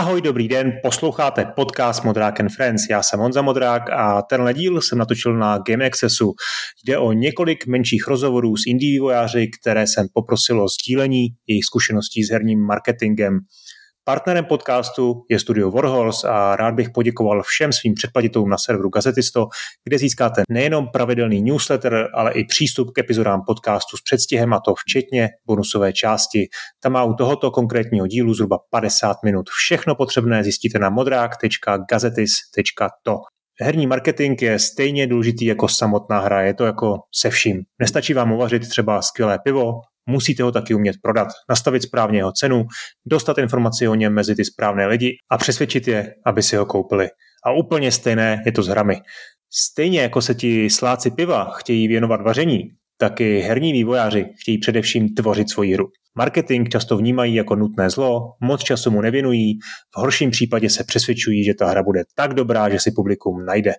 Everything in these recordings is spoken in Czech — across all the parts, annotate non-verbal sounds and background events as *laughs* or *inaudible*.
Ahoj, dobrý den, posloucháte podcast Modrák and Friends. Já jsem Honza Modrák a tenhle díl jsem natočil na Game Accessu. Jde o několik menších rozhovorů s indie vývojáři, které jsem poprosil o sdílení jejich zkušeností s herním marketingem. Partnerem podcastu je studio Warhols a rád bych poděkoval všem svým předplatitelům na serveru Gazetisto, kde získáte nejenom pravidelný newsletter, ale i přístup k epizodám podcastu s předstihem a to včetně bonusové části. Tam má u tohoto konkrétního dílu zhruba 50 minut. Všechno potřebné zjistíte na modrák.gazetis.to. Herní marketing je stejně důležitý jako samotná hra, je to jako se vším. Nestačí vám uvařit třeba skvělé pivo, musíte ho taky umět prodat, nastavit správně jeho cenu, dostat informaci o něm mezi ty správné lidi a přesvědčit je, aby si ho koupili. A úplně stejné je to s hrami. Stejně jako se ti sláci piva chtějí věnovat vaření, tak i herní vývojáři chtějí především tvořit svoji hru. Marketing často vnímají jako nutné zlo, moc času mu nevěnují, v horším případě se přesvědčují, že ta hra bude tak dobrá, že si publikum najde.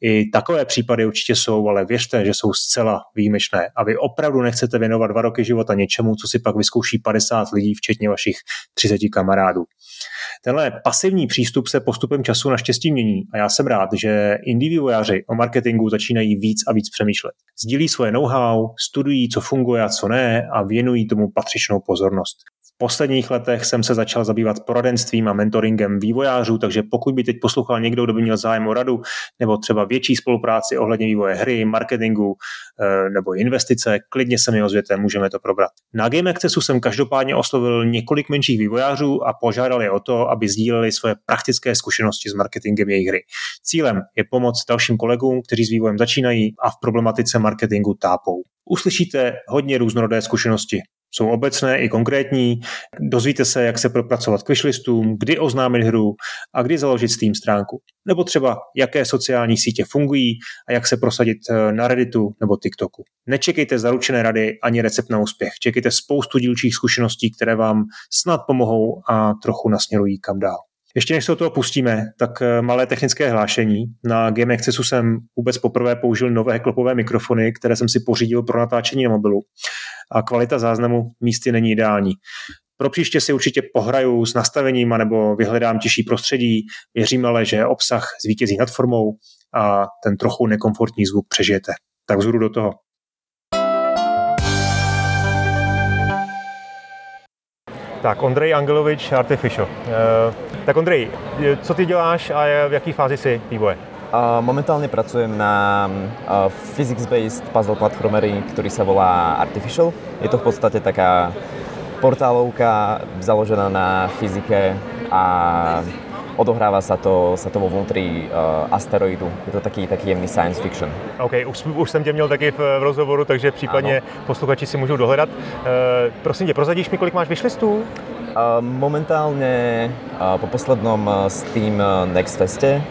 I takové případy určitě jsou, ale věřte, že jsou zcela výjimečné. A vy opravdu nechcete věnovat dva roky života něčemu, co si pak vyzkouší 50 lidí, včetně vašich 30 kamarádů. Tenhle pasivní přístup se postupem času naštěstí mění a já jsem rád, že indie vývojáři o marketingu začínají víc a víc přemýšlet. Sdílí svoje know-how, studují, co funguje a co ne a věnují tomu patřičnou pozornost posledních letech jsem se začal zabývat poradenstvím a mentoringem vývojářů, takže pokud by teď poslouchal někdo, kdo by měl zájem o radu, nebo třeba větší spolupráci ohledně vývoje hry, marketingu eh, nebo investice, klidně se mi ozvěte, můžeme to probrat. Na Game Accessu jsem každopádně oslovil několik menších vývojářů a požádal je o to, aby sdíleli svoje praktické zkušenosti s marketingem jejich hry. Cílem je pomoct dalším kolegům, kteří s vývojem začínají a v problematice marketingu tápou. Uslyšíte hodně různorodé zkušenosti jsou obecné i konkrétní. Dozvíte se, jak se propracovat k wishlistům, kdy oznámit hru a kdy založit Steam stránku. Nebo třeba, jaké sociální sítě fungují a jak se prosadit eh, na Redditu nebo TikToku. Nečekejte zaručené rady ani recept na úspěch. Čekejte spoustu dílčích zkušeností, které vám snad pomohou a trochu nasměrují kam dál. Ještě než se do toho pustíme, tak eh, malé technické hlášení. Na Game Accessu jsem vůbec poprvé použil nové klopové mikrofony, které jsem si pořídil pro natáčení na mobilu a kvalita záznamu místy není ideální. Pro příště si určitě pohraju s nastavením nebo vyhledám těžší prostředí. Věřím ale, že obsah zvítězí nad formou a ten trochu nekomfortní zvuk přežijete. Tak vzhůru do toho. Tak, Ondrej Angelovič, Artificial. Uh, tak Ondrej, co ty děláš a v jaké fázi jsi vývoje? Momentálne pracujem na physics-based puzzle platformery, ktorý sa volá Artificial. Je to v podstate taká portálovka založená na fyzike a odohráva sa to, sa to vo vnútri uh, asteroidu. Je to taký, taký jemný science fiction. OK, už, už jsem tě měl taky v, v rozhovoru, takže případně ano. posluchači si můžou dohledat. Uh, prosím tě, prozadíš mi, kolik máš vyšlistů? Uh, momentálne uh, po poslednom Steam Next Feste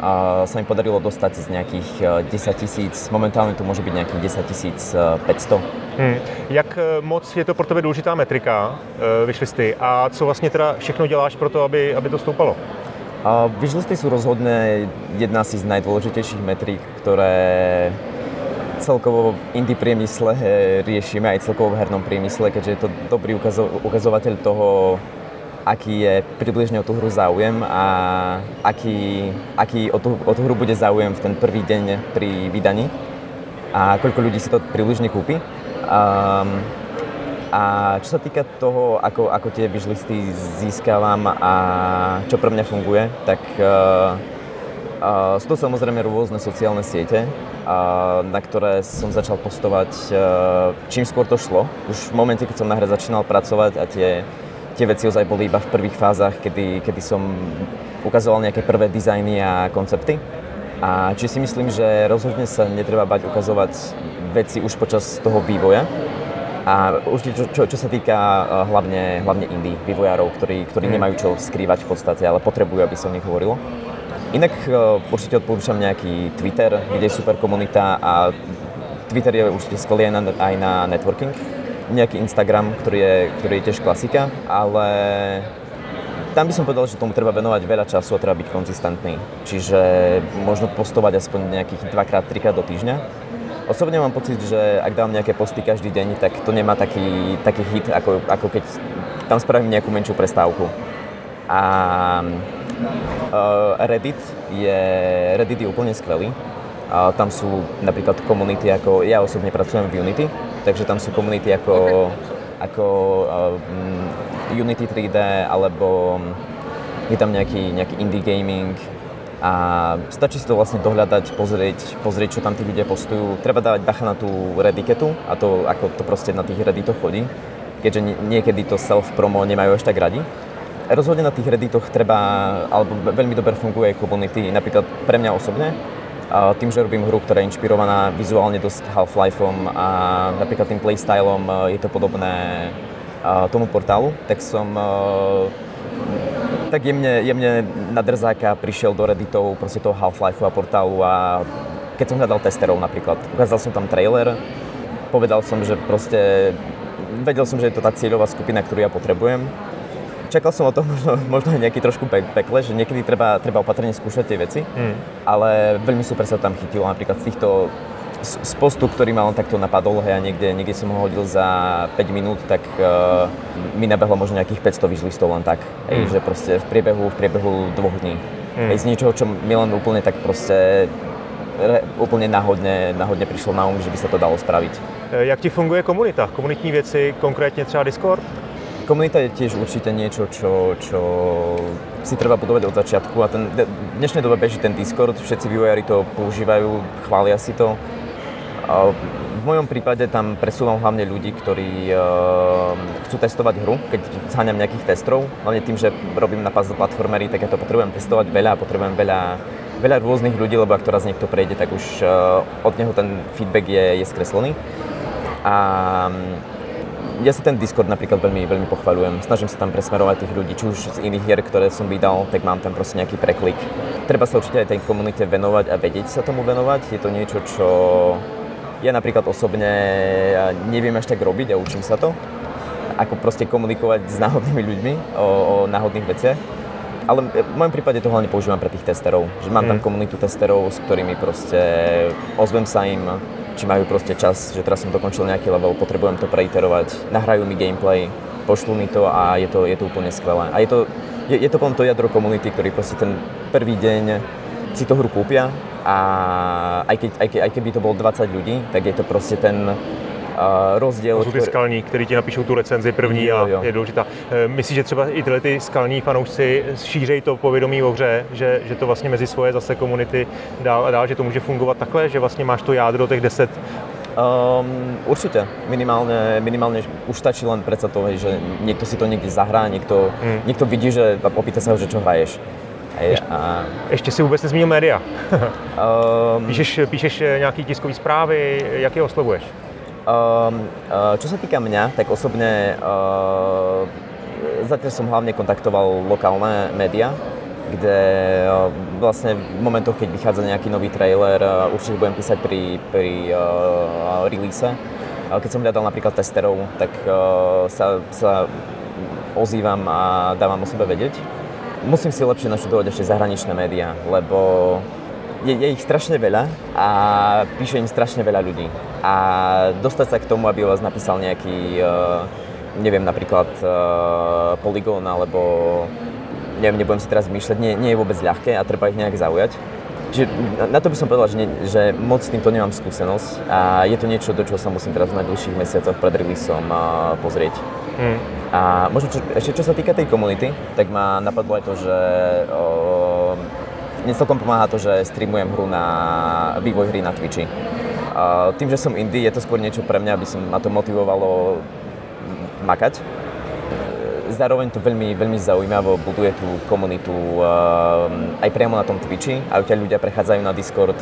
a sa mi podarilo dostať z nejakých 10 e, tisíc, momentálně to může být nějakých 10 tisíc 500. Hmm. Jak e, moc je to pro tebe důležitá metrika, e, vyšlisty, a co vlastně teda všechno děláš pro to, aby, aby to stoupalo? A vyšlisty sú rozhodne jedna z najdôležitejších metrik, ktoré celkovo v indie priemysle riešime aj celkovo v hernom priemysle, keďže je to dobrý ukazovateľ toho, aký je približne o tú hru záujem a aký, aký o, tú, o tú hru bude záujem v ten prvý deň pri vydaní a koľko ľudí si to približne kúpi. Um, a čo sa týka toho, ako, ako tie wishlisty získavam a čo pre mňa funguje, tak uh, uh, sú to samozrejme rôzne sociálne siete, uh, na ktoré som začal postovať uh, čím skôr to šlo. Už v momente, keď som na hre začínal pracovať a tie tie veci ozaj boli iba v prvých fázach, kedy, kedy som ukazoval nejaké prvé dizajny a koncepty. A či si myslím, že rozhodne sa netreba bať ukazovať veci už počas toho vývoja. A určite, čo, čo, čo sa týka eh, hlavne, hlavne indie vývojárov, ktorí, ktorí mm. nemajú čo skrývať v podstate, ale potrebujú, aby sa o nich hovorilo. Inak uh, určite odporúčam nejaký Twitter, kde je super komunita a Twitter je určite skvelý aj na, aj na networking nejaký Instagram, ktorý je, ktorý je tiež klasika, ale tam by som povedal, že tomu treba venovať veľa času a treba byť konzistentný. Čiže možno postovať aspoň nejakých dvakrát, trikrát do týždňa. Osobne mám pocit, že ak dám nejaké posty každý deň, tak to nemá taký, taký hit, ako, ako keď tam spravím nejakú menšiu prestávku. A uh, Reddit je, Reddit je úplne skvelý. A tam sú napríklad komunity ako, ja osobne pracujem v Unity, takže tam sú komunity ako, okay. ako uh, Unity 3D, alebo je tam nejaký, nejaký indie gaming, a stačí si to vlastne dohľadať, pozrieť, pozrieť, čo tam tí ľudia postujú. Treba dávať bacha na tú rediketu a to, ako to proste na tých redditoch chodí, keďže niekedy to self-promo nemajú až tak radi. Rozhodne na tých redditoch treba, alebo veľmi dobre funguje komunity, napríklad pre mňa osobne, tým, že robím hru, ktorá je inšpirovaná vizuálne dosť Half-Lifeom a napríklad tým playstylom je to podobné tomu portálu, tak som tak jemne, jemne na drzáka prišiel do Redditov proste toho Half-Life a portálu a keď som hľadal testerov napríklad, ukázal som tam trailer, povedal som, že proste vedel som, že je to tá cieľová skupina, ktorú ja potrebujem. Čakal som o tom *laughs* možno, možno nejaký trošku pekle, že niekedy treba, treba opatrne skúšať tie veci, mm. ale veľmi super sa tam chytilo napríklad z týchto z postu, ktorý ma len takto napadol, hej, a niekde, niekde som ho hodil za 5 minút, tak uh, mi nabehlo možno nejakých 500 vyžlistov len tak. Hej, mm. že proste v priebehu, v priebehu dvoch dní. Mm. Hej, z niečoho, čo mi len úplne tak proste re, úplne náhodne, náhodne prišlo na um, že by sa to dalo spraviť. E, jak ti funguje komunita? Komunitní věci, konkrétne třeba Discord? Komunita je tiež určite niečo, čo, čo si treba budovať od začiatku a ten, v dnešnej dobe beží ten Discord, všetci vývojári to používajú, chvália si to v mojom prípade tam presúvam hlavne ľudí, ktorí chcú testovať hru, keď zháňam nejakých testov, hlavne tým, že robím na puzzle platformery, tak ja to potrebujem testovať veľa a potrebujem veľa, veľa rôznych ľudí, lebo ak to raz niekto prejde, tak už od neho ten feedback je, je skreslený. A ja si ten Discord napríklad veľmi, veľmi pochvaľujem. Snažím sa tam presmerovať tých ľudí, či už z iných hier, ktoré som vydal, tak mám tam proste nejaký preklik. Treba sa určite aj tej komunite venovať a vedieť sa tomu venovať. Je to niečo, čo ja napríklad osobne neviem až tak robiť a učím sa to, ako proste komunikovať s náhodnými ľuďmi o, o náhodných veciach. Ale v mojom prípade to hlavne používam pre tých testerov, že mám mm. tam komunitu testerov, s ktorými proste ozvem sa im, či majú proste čas, že teraz som dokončil nejaký level, potrebujem to preiterovať, nahrajú mi gameplay, pošlú mi to a je to, je to úplne skvelé. A je to, je, je to potom to jadro komunity, ktorý proste ten prvý deň si tú hru kúpia a aj, keď, aj, ke, aj keby to bolo 20 ľudí, tak je to proste ten rozdíl. To jsou ty skalní, kteří ti napíšou tu recenzi první jo, jo. a je důležitá. E, myslíš, že třeba i tyhle ty skalní fanoušci šířejí to povědomí o hře, že, že to vlastně mezi svoje zase komunity dál a dál, že to může fungovat takhle, že vlastně máš to jádro těch 10 Um, určite. Minimálne, minimálne už stačí len predsa to, že niekto si to niekde zahrá, niekto, hmm. niekto vidí, že opýta sa ho, že čo hraješ. Ještě, a... ještě si vůbec nezmínil média. um, píšeš, píšeš nějaký tiskový zprávy, jak je oslovuješ? Um, uh, čo sa týka mňa, tak osobne uh, zatiaľ som hlavne kontaktoval lokálne médiá, kde uh, vlastne v momentoch, keď vychádza nejaký nový trailer, určite budem písať pri, pri uh, release. Keď som hľadal napríklad testerov, tak uh, sa, sa ozývam a dávam o sebe vedieť musím si lepšie naštudovať ešte zahraničné médiá, lebo je, je ich strašne veľa a píše im strašne veľa ľudí. A dostať sa k tomu, aby o vás napísal nejaký, uh, neviem, napríklad uh, Polygon alebo neviem, nebudem si teraz vymýšľať, nie, nie je vôbec ľahké a treba ich nejak zaujať. Čiže na to by som povedal, že, ne, že moc s týmto nemám skúsenosť a je to niečo, do čoho sa musím teraz v najbližších mesiacoch pred releaseom uh, pozrieť. Mm. A možno čo, ešte čo sa týka tej komunity, tak ma napadlo aj to, že o, mne celkom pomáha to, že streamujem hru na vývoj hry na Twitchi. Tým, že som indie, je to skôr niečo pre mňa, aby som ma to motivovalo makať. Zároveň to veľmi, veľmi zaujímavo buduje tú komunitu aj priamo na tom Twitchi, a ťa ľudia prechádzajú na Discord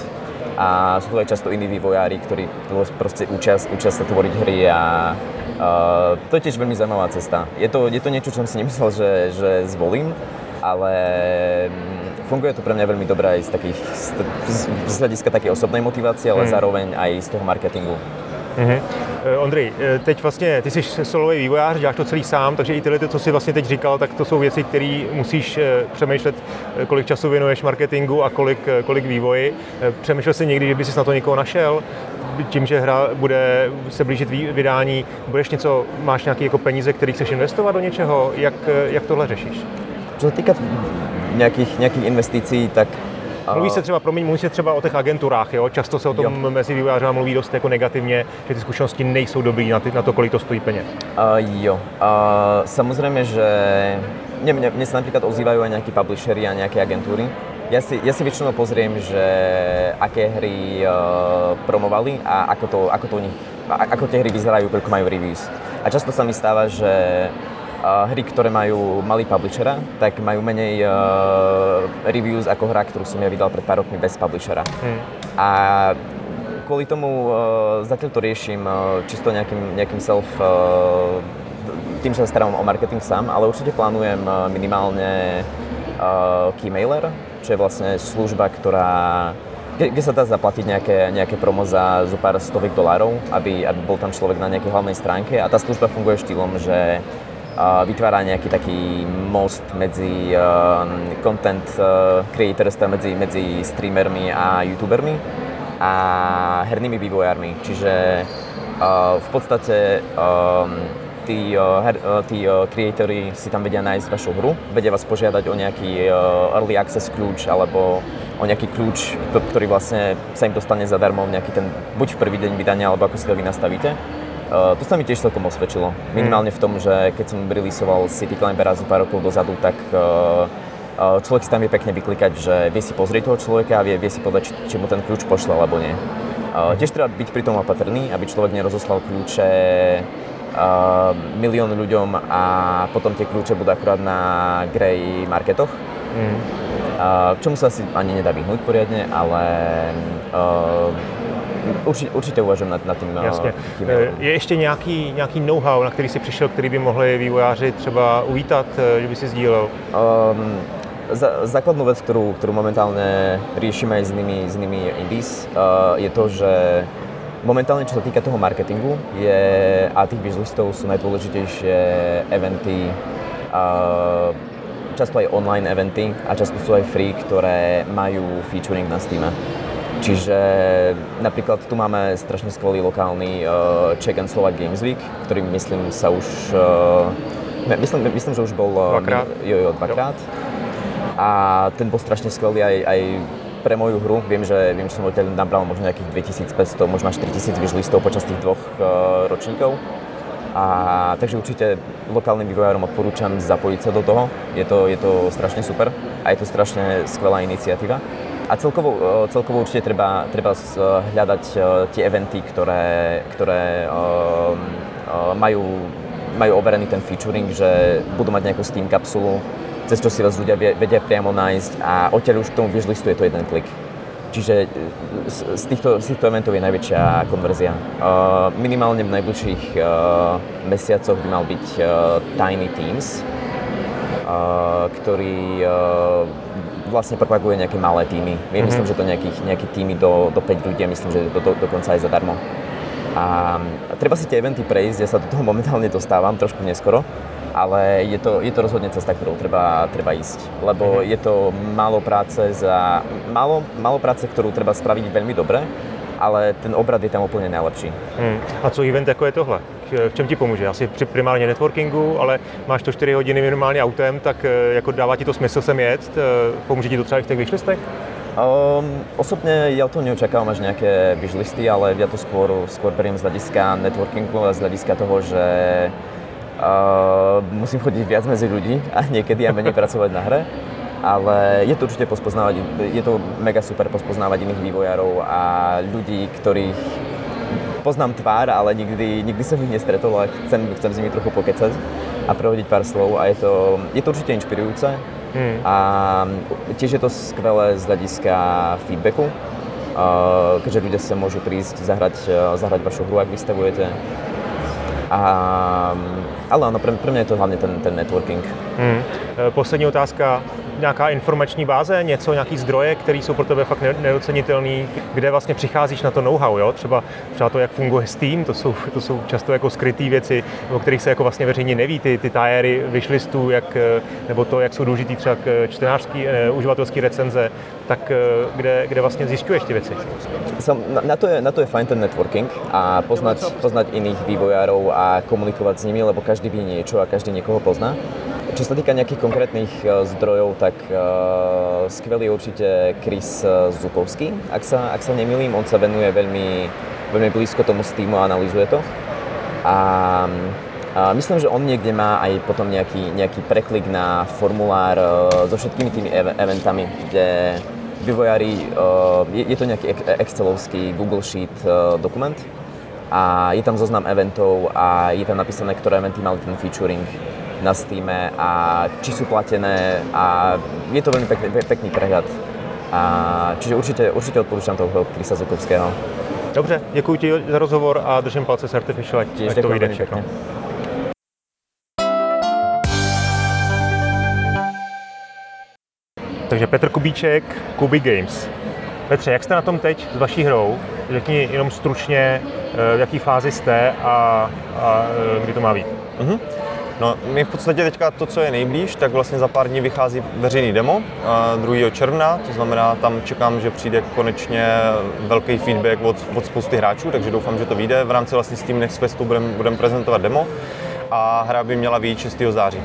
a sú to aj často iní vývojári, ktorí proste učia, učia sa tvoriť hry a Uh, to je tiež veľmi zaujímavá cesta. Je to, je to niečo, čo som si nemyslel, že, že zvolím, ale funguje to pre mňa veľmi dobré aj z, takých, z, z hľadiska takej osobnej motivácie, ale hmm. zároveň aj z toho marketingu. Mm-hmm. Ondřej, eh, teď vlastně ty jsi solový vývojář, děláš to celý sám, takže i tyhle, co jsi vlastně teď říkal, tak to jsou věci, které musíš přemýšlet, kolik času věnuješ marketingu a kolik, kolik vývoji. Přemýšlel jsi někdy, že by si na to někoho našel? tím, že hra bude se blížit vydání, budeš něco, máš nějaké jako peníze, které chceš investovat do něčeho? Jak, jak tohle řešíš? Čo sa týka nejakých, nejakých investícií, tak Mluví se třeba, promiň, mluví se třeba o těch agenturách, jo? často se o tom jo. mezi vývojáři mluví dost jako negativně, že ty zkušenosti nejsou dobrý na, ty, na to, kolik to stojí peněz. Uh, jo, uh, samozřejmě, že mne, mne, mne sa napríklad ozývajú aj nejakí publishery a nejaké agentúry. Ja si, ja si väčšinou pozriem, že aké hry uh, promovali a ako to, ako to u nich, ako tie hry vyzerajú, koľko majú reviews. A často sa mi stáva, že hry, ktoré majú malý publishera, tak majú menej uh, reviews ako hra, ktorú som ja vydal pred pár rokmi bez publishera. Hmm. A kvôli tomu uh, zatiaľ to riešim uh, čisto nejakým, nejakým self... Uh, tým, že sa starám o marketing sám, ale určite plánujem minimálne uh, keymailer, čo je vlastne služba, ktorá kde sa dá zaplatiť nejaké, nejaké promo za zo pár stovek dolárov, aby, aby bol tam človek na nejakej hlavnej stránke a tá služba funguje štýlom, že vytvára nejaký taký most medzi content creators, teda medzi, medzi streamermi a youtubermi a hernými vývojármi. Čiže v podstate tí, tí creatory si tam vedia nájsť vašu hru, vedia vás požiadať o nejaký early access kľúč alebo o nejaký kľúč, ktorý vlastne sa im dostane zadarmo nejaký ten, buď v prvý deň vydania, alebo ako si to vy nastavíte. Uh, to sa mi tiež celkom osvedčilo. Minimálne v tom, že keď som releaseoval City Climbera zo pár rokov dozadu, tak uh, uh, človek si tam vie pekne vyklikať, že vie si pozrieť toho človeka a vie, vie si povedať, či, či mu ten kľúč pošle alebo nie. Uh, tiež treba byť pri tom opatrný, aby človek nerozoslal kľúče uh, milión ľuďom a potom tie kľúče budú akurát na grey marketoch. Mm. Uh, čomu sa asi ani nedá vyhnúť poriadne, ale uh, Určitě, určitě uvažuji nad, nad tím. Eh, Jasně. Tím, eh, je ještě nějaký, nějaký know-how, na který si přišel, který by mohli vývojáři třeba uvítat, eh, že by si sdílel? Um, za, základnú vec, ktorú, ktorú momentálne riešime aj s inými, s inými indies, uh, je to, že momentálne, čo sa týka toho marketingu, je, a tých wishlistov sú najdôležitejšie eventy, uh, často aj online eventy a často sú aj free, ktoré majú featuring na Steam. Čiže napríklad tu máme strašne skvelý lokálny uh, Czech and Slovak Games Week, ktorý myslím sa už, uh, myslím, myslím, že už bol uh, dvakrát. Jo, jo, dvakrát. Jo. A ten bol strašne skvelý aj, aj pre moju hru. Viem, že, viem, že som odtiaľ nabral možno nejakých 2500, možno až 3000 vyžlistov počas tých dvoch uh, ročníkov. A, takže určite lokálnym vývojárom odporúčam zapojiť sa do toho. Je to, je to strašne super a je to strašne skvelá iniciatíva. A celkovo, e, celkovo určite treba, treba e, hľadať e, tie eventy, ktoré, ktoré majú, majú overený ten featuring, že budú mať nejakú Steam kapsulu, cez čo si vás ľudia vedia priamo nájsť a odtiaľ už k tomu vyžlistu je to jeden klik. Čiže z týchto, z týchto eventov je najväčšia konverzia. Minimálne v najbližších mesiacoch by mal byť Tiny Teams, ktorý vlastne propaguje nejaké malé týmy. Mm-hmm. myslím, že to nejakých, nejaké týmy do, do 5 ľudí, myslím, že do, do, dokonca aj zadarmo. A treba si tie eventy prejsť, ja sa do toho momentálne dostávam, trošku neskoro, ale je to, je to rozhodne cesta, ktorou treba, treba ísť. Lebo mm-hmm. je to málo práce za... Málo, málo práce, ktorú treba spraviť veľmi dobre, ale ten obrad je tam úplně nejlepší. Hmm. A co event jako je tohle? V čem ti pomůže? Asi při primárně networkingu, ale máš to 4 hodiny minimálně autem, tak eh, jako dává ti to smysl sem jet? Eh, pomůže ti to třeba i v těch vyšlistech? Um, osobne ja to neočakávam až nejaké vyžlisty, ale ja to skôr, skôr beriem z hľadiska networkingu a z hľadiska toho, že uh, musím chodiť viac medzi ľudí a niekedy aj menej pracovať na hre ale je to určite pospoznávať, je to mega super pospoznávať iných vývojárov a ľudí, ktorých poznám tvár, ale nikdy, nikdy som ich nestretol a chcem, chcem s nimi trochu pokecať a prehodiť pár slov a je to, je to určite inšpirujúce hmm. a tiež je to skvelé z hľadiska feedbacku, keďže ľudia sa môžu prísť zahrať, zahrať vašu hru, ak vystavujete. A, ale áno, pre, pre mňa je to hlavne ten, ten networking. Hmm. Poslední otázka nějaká informační báze, něco, nějaký zdroje, které jsou pro tebe fakt nedocenitelný, kde vlastně přicházíš na to know-how, jo? Třeba, třeba to, jak funguje Steam, to jsou, to jsou často jako skryté věci, o kterých se jako vlastně veřejně neví, ty, ty tajery wishlistů, jak, nebo to, jak jsou důležitý třeba čtenářský, eh, uživatelský recenze, tak eh, kde, kde vlastně zjišťuješ ty věci? Som, na, na, to je, na to je fajn ten networking a poznať, poznať iných vývojárov a komunikovať s nimi, lebo každý ví niečo a každý niekoho pozná. Čo sa týka nejakých konkrétnych zdrojov, tak skvelý určite Chris Zukovský, ak sa, ak sa nemýlim, on sa venuje veľmi, veľmi blízko tomu Steamu a analýzuje to. A a myslím, že on niekde má aj potom nejaký, nejaký preklik na formulár so všetkými tými eventami, kde vývojári, je, je to nejaký excelovský Google Sheet dokument. A je tam zoznam eventov a je tam napísané, ktoré eventy mali ten featuring na Steam a či sú platené a je to veľmi pekný, pekný prehľad. A, čiže určite, určite odporúčam toho Krisa Zukovského. Dobře, děkuji ti za rozhovor a držím palce s Artificial, ať to vyjde všechno. Takže Petr Kubíček, Kuby Games. Petře, jak jste na tom teď s vaší hrou? Řekni jenom stručně, eh, v jaký fázi jste a, a eh, kdy to má být. Mm-hmm. No, my v podstatě teďka to, co je nejblíž, tak vlastně za pár dní vychází veřejný demo 2. června, to znamená, tam čekám, že přijde konečně velký feedback od, od spousty hráčů, takže doufám, že to vyjde. V rámci vlastně Steam Next Festu budeme budem prezentovat demo a hra by měla vyjít 6. září.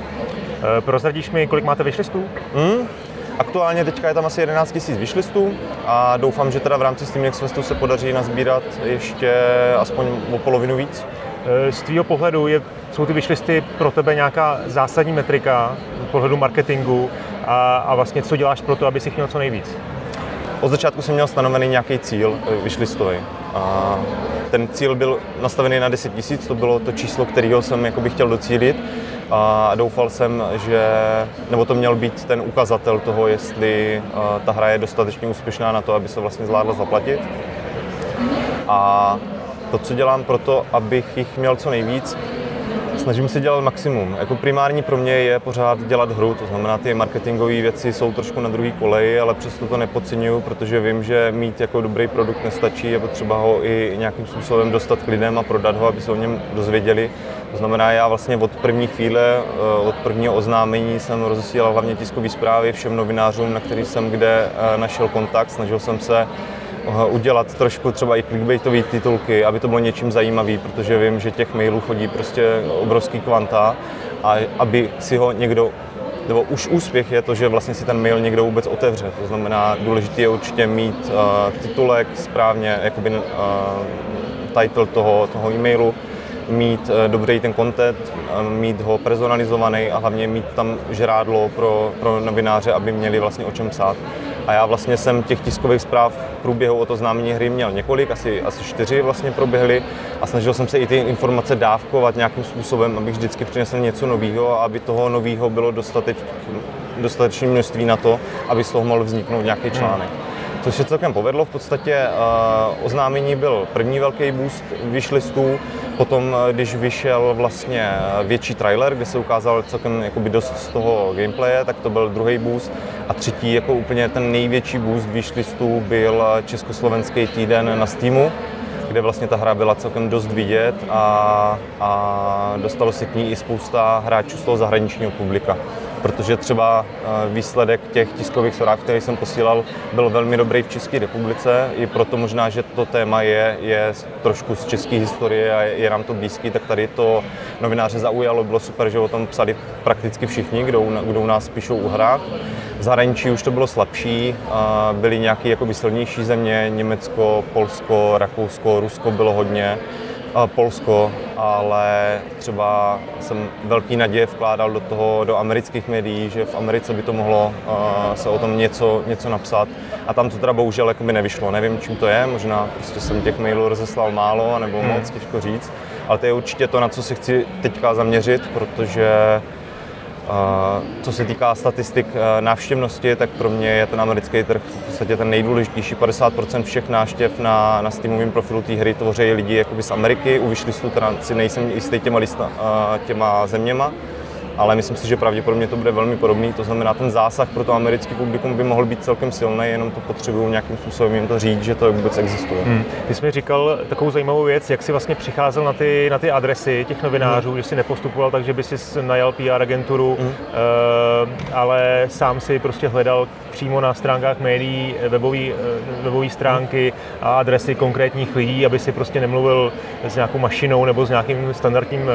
E, prozradíš mi, kolik máte vyšlistů? Mm, Aktuálně teďka je tam asi 11 000 vyšlistů a doufám, že teda v rámci Steam Next Festu se podaří nazbírat ještě aspoň o polovinu víc. E, z tvého pohledu je, jsou ty vyšlisty pro tebe nějaká zásadní metrika z pohledu marketingu a, a vlastně co děláš pro to, aby si měl co nejvíc? Od začátku jsem měl stanovený nějaký cíl e, vyšlistový. A ten cíl byl nastavený na 10 000, to bylo to číslo, kterého jsem jakoby chtěl docílit a doufal jsem, že, nebo to měl být ten ukazatel toho, jestli ta hra je dostatečně úspěšná na to, aby se vlastně zvládla zaplatit. A to, co dělám pro to, abych jich měl co nejvíc, snažím se dělat maximum. Jako primární pro mě je pořád dělat hru, to znamená, ty marketingové věci jsou trošku na druhý koleji, ale přesto to nepodceňuju, protože vím, že mít jako dobrý produkt nestačí, je potřeba ho i nějakým způsobem dostat k lidem a prodat ho, aby se o něm dozvěděli. To znamená, já vlastně od první chvíle, eh, od prvního oznámení jsem rozesílal hlavně tiskové zprávy všem novinářům, na který jsem kde eh, našel kontakt. Snažil jsem se udělat trošku třeba i clickbaitové titulky, aby to bylo něčím zajímavý, protože vím, že těch mailů chodí prostě obrovský kvanta a aby si ho někdo nebo už úspěch je to, že vlastně si ten mail někdo vůbec otevře. To znamená, důležité je určitě mít uh, titulek správně, jakoby uh, title toho, toho e-mailu, mít eh, dobrý ten content, eh, mít ho personalizovaný a hlavně mít tam žrádlo pro, pro novináře, aby měli vlastně o čem psát. A já vlastně jsem těch tiskových zpráv v průběhu o to známení hry měl několik, asi, asi čtyři vlastně proběhly a snažil jsem se i ty informace dávkovat nějakým způsobem, abych vždycky přinesl něco nového a aby toho nového bylo dostateč, dostatečné množství na to, aby z toho mohl vzniknout nějaký článek. Hmm což se celkem povedlo. V podstatě uh, oznámení byl první velký boost vyšlistů, potom, eh, když vyšel vlastně eh, větší trailer, kde se ukázal celkem jakoby dost z toho gameplaye, tak to byl druhý boost. A třetí, jako úplně ten největší boost vyšlistů byl československý týden na Steamu, kde vlastně ta hra byla celkem dost vidět a, a dostalo se k ní i spousta hráčů z toho zahraničního publika protože třeba eh, výsledek těch tiskových zpráv, které jsem posílal, byl velmi dobrý v České republice. I proto možná, že to téma je, je trošku z české historie a je nám to blízký, tak tady to novináře zaujalo. Bylo super, že o tom psali prakticky všichni, kdo, kdo u nás píšou u hrách. V zahraničí už to bylo slabší, byly nějaké jakoby silnější země, Německo, Polsko, Rakousko, Rusko bylo hodně. Polsko, ale třeba jsem velký naděje vkládal do toho, do amerických médií, že v Americe by to mohlo se o tom něco, něco napsat. A tam to teda bohužel jakoby nevyšlo. Nevím, čím to je, možná prostě jsem těch mailů rozeslal málo, nebo hmm. moc, těžko říct. Ale to je určitě to, na co se chci teďka zaměřit, protože co se týká statistik eh, návštěvnosti, tak pro mě je ten americký trh v podstatě ten nejdůležitější. 50% všech návštěv na, na Steamovém profilu té hry tvoří lidi jakoby z Ameriky. U vyšlistů teda si nejsem jistý těma, lista, eh, těma zeměma, ale myslím si, že pravděpodobně to bude velmi podobný. To znamená, ten zásah pro to americký publikum by mohl být celkem silný, jenom to potřebuju nějakým způsobem jim to říct, že to vůbec existuje. Hmm. Ty jsi mi říkal takovou zajímavou věc, jak jsi vlastně přicházel na ty, na ty adresy těch novinářů, hmm. že jsi nepostupoval tak, že by si najal PR agenturu, hmm. uh, ale sám si prostě hledal přímo na stránkách médií webové webový stránky a adresy konkrétních lidí, aby si prostě nemluvil s nějakou mašinou nebo s nějakým standardním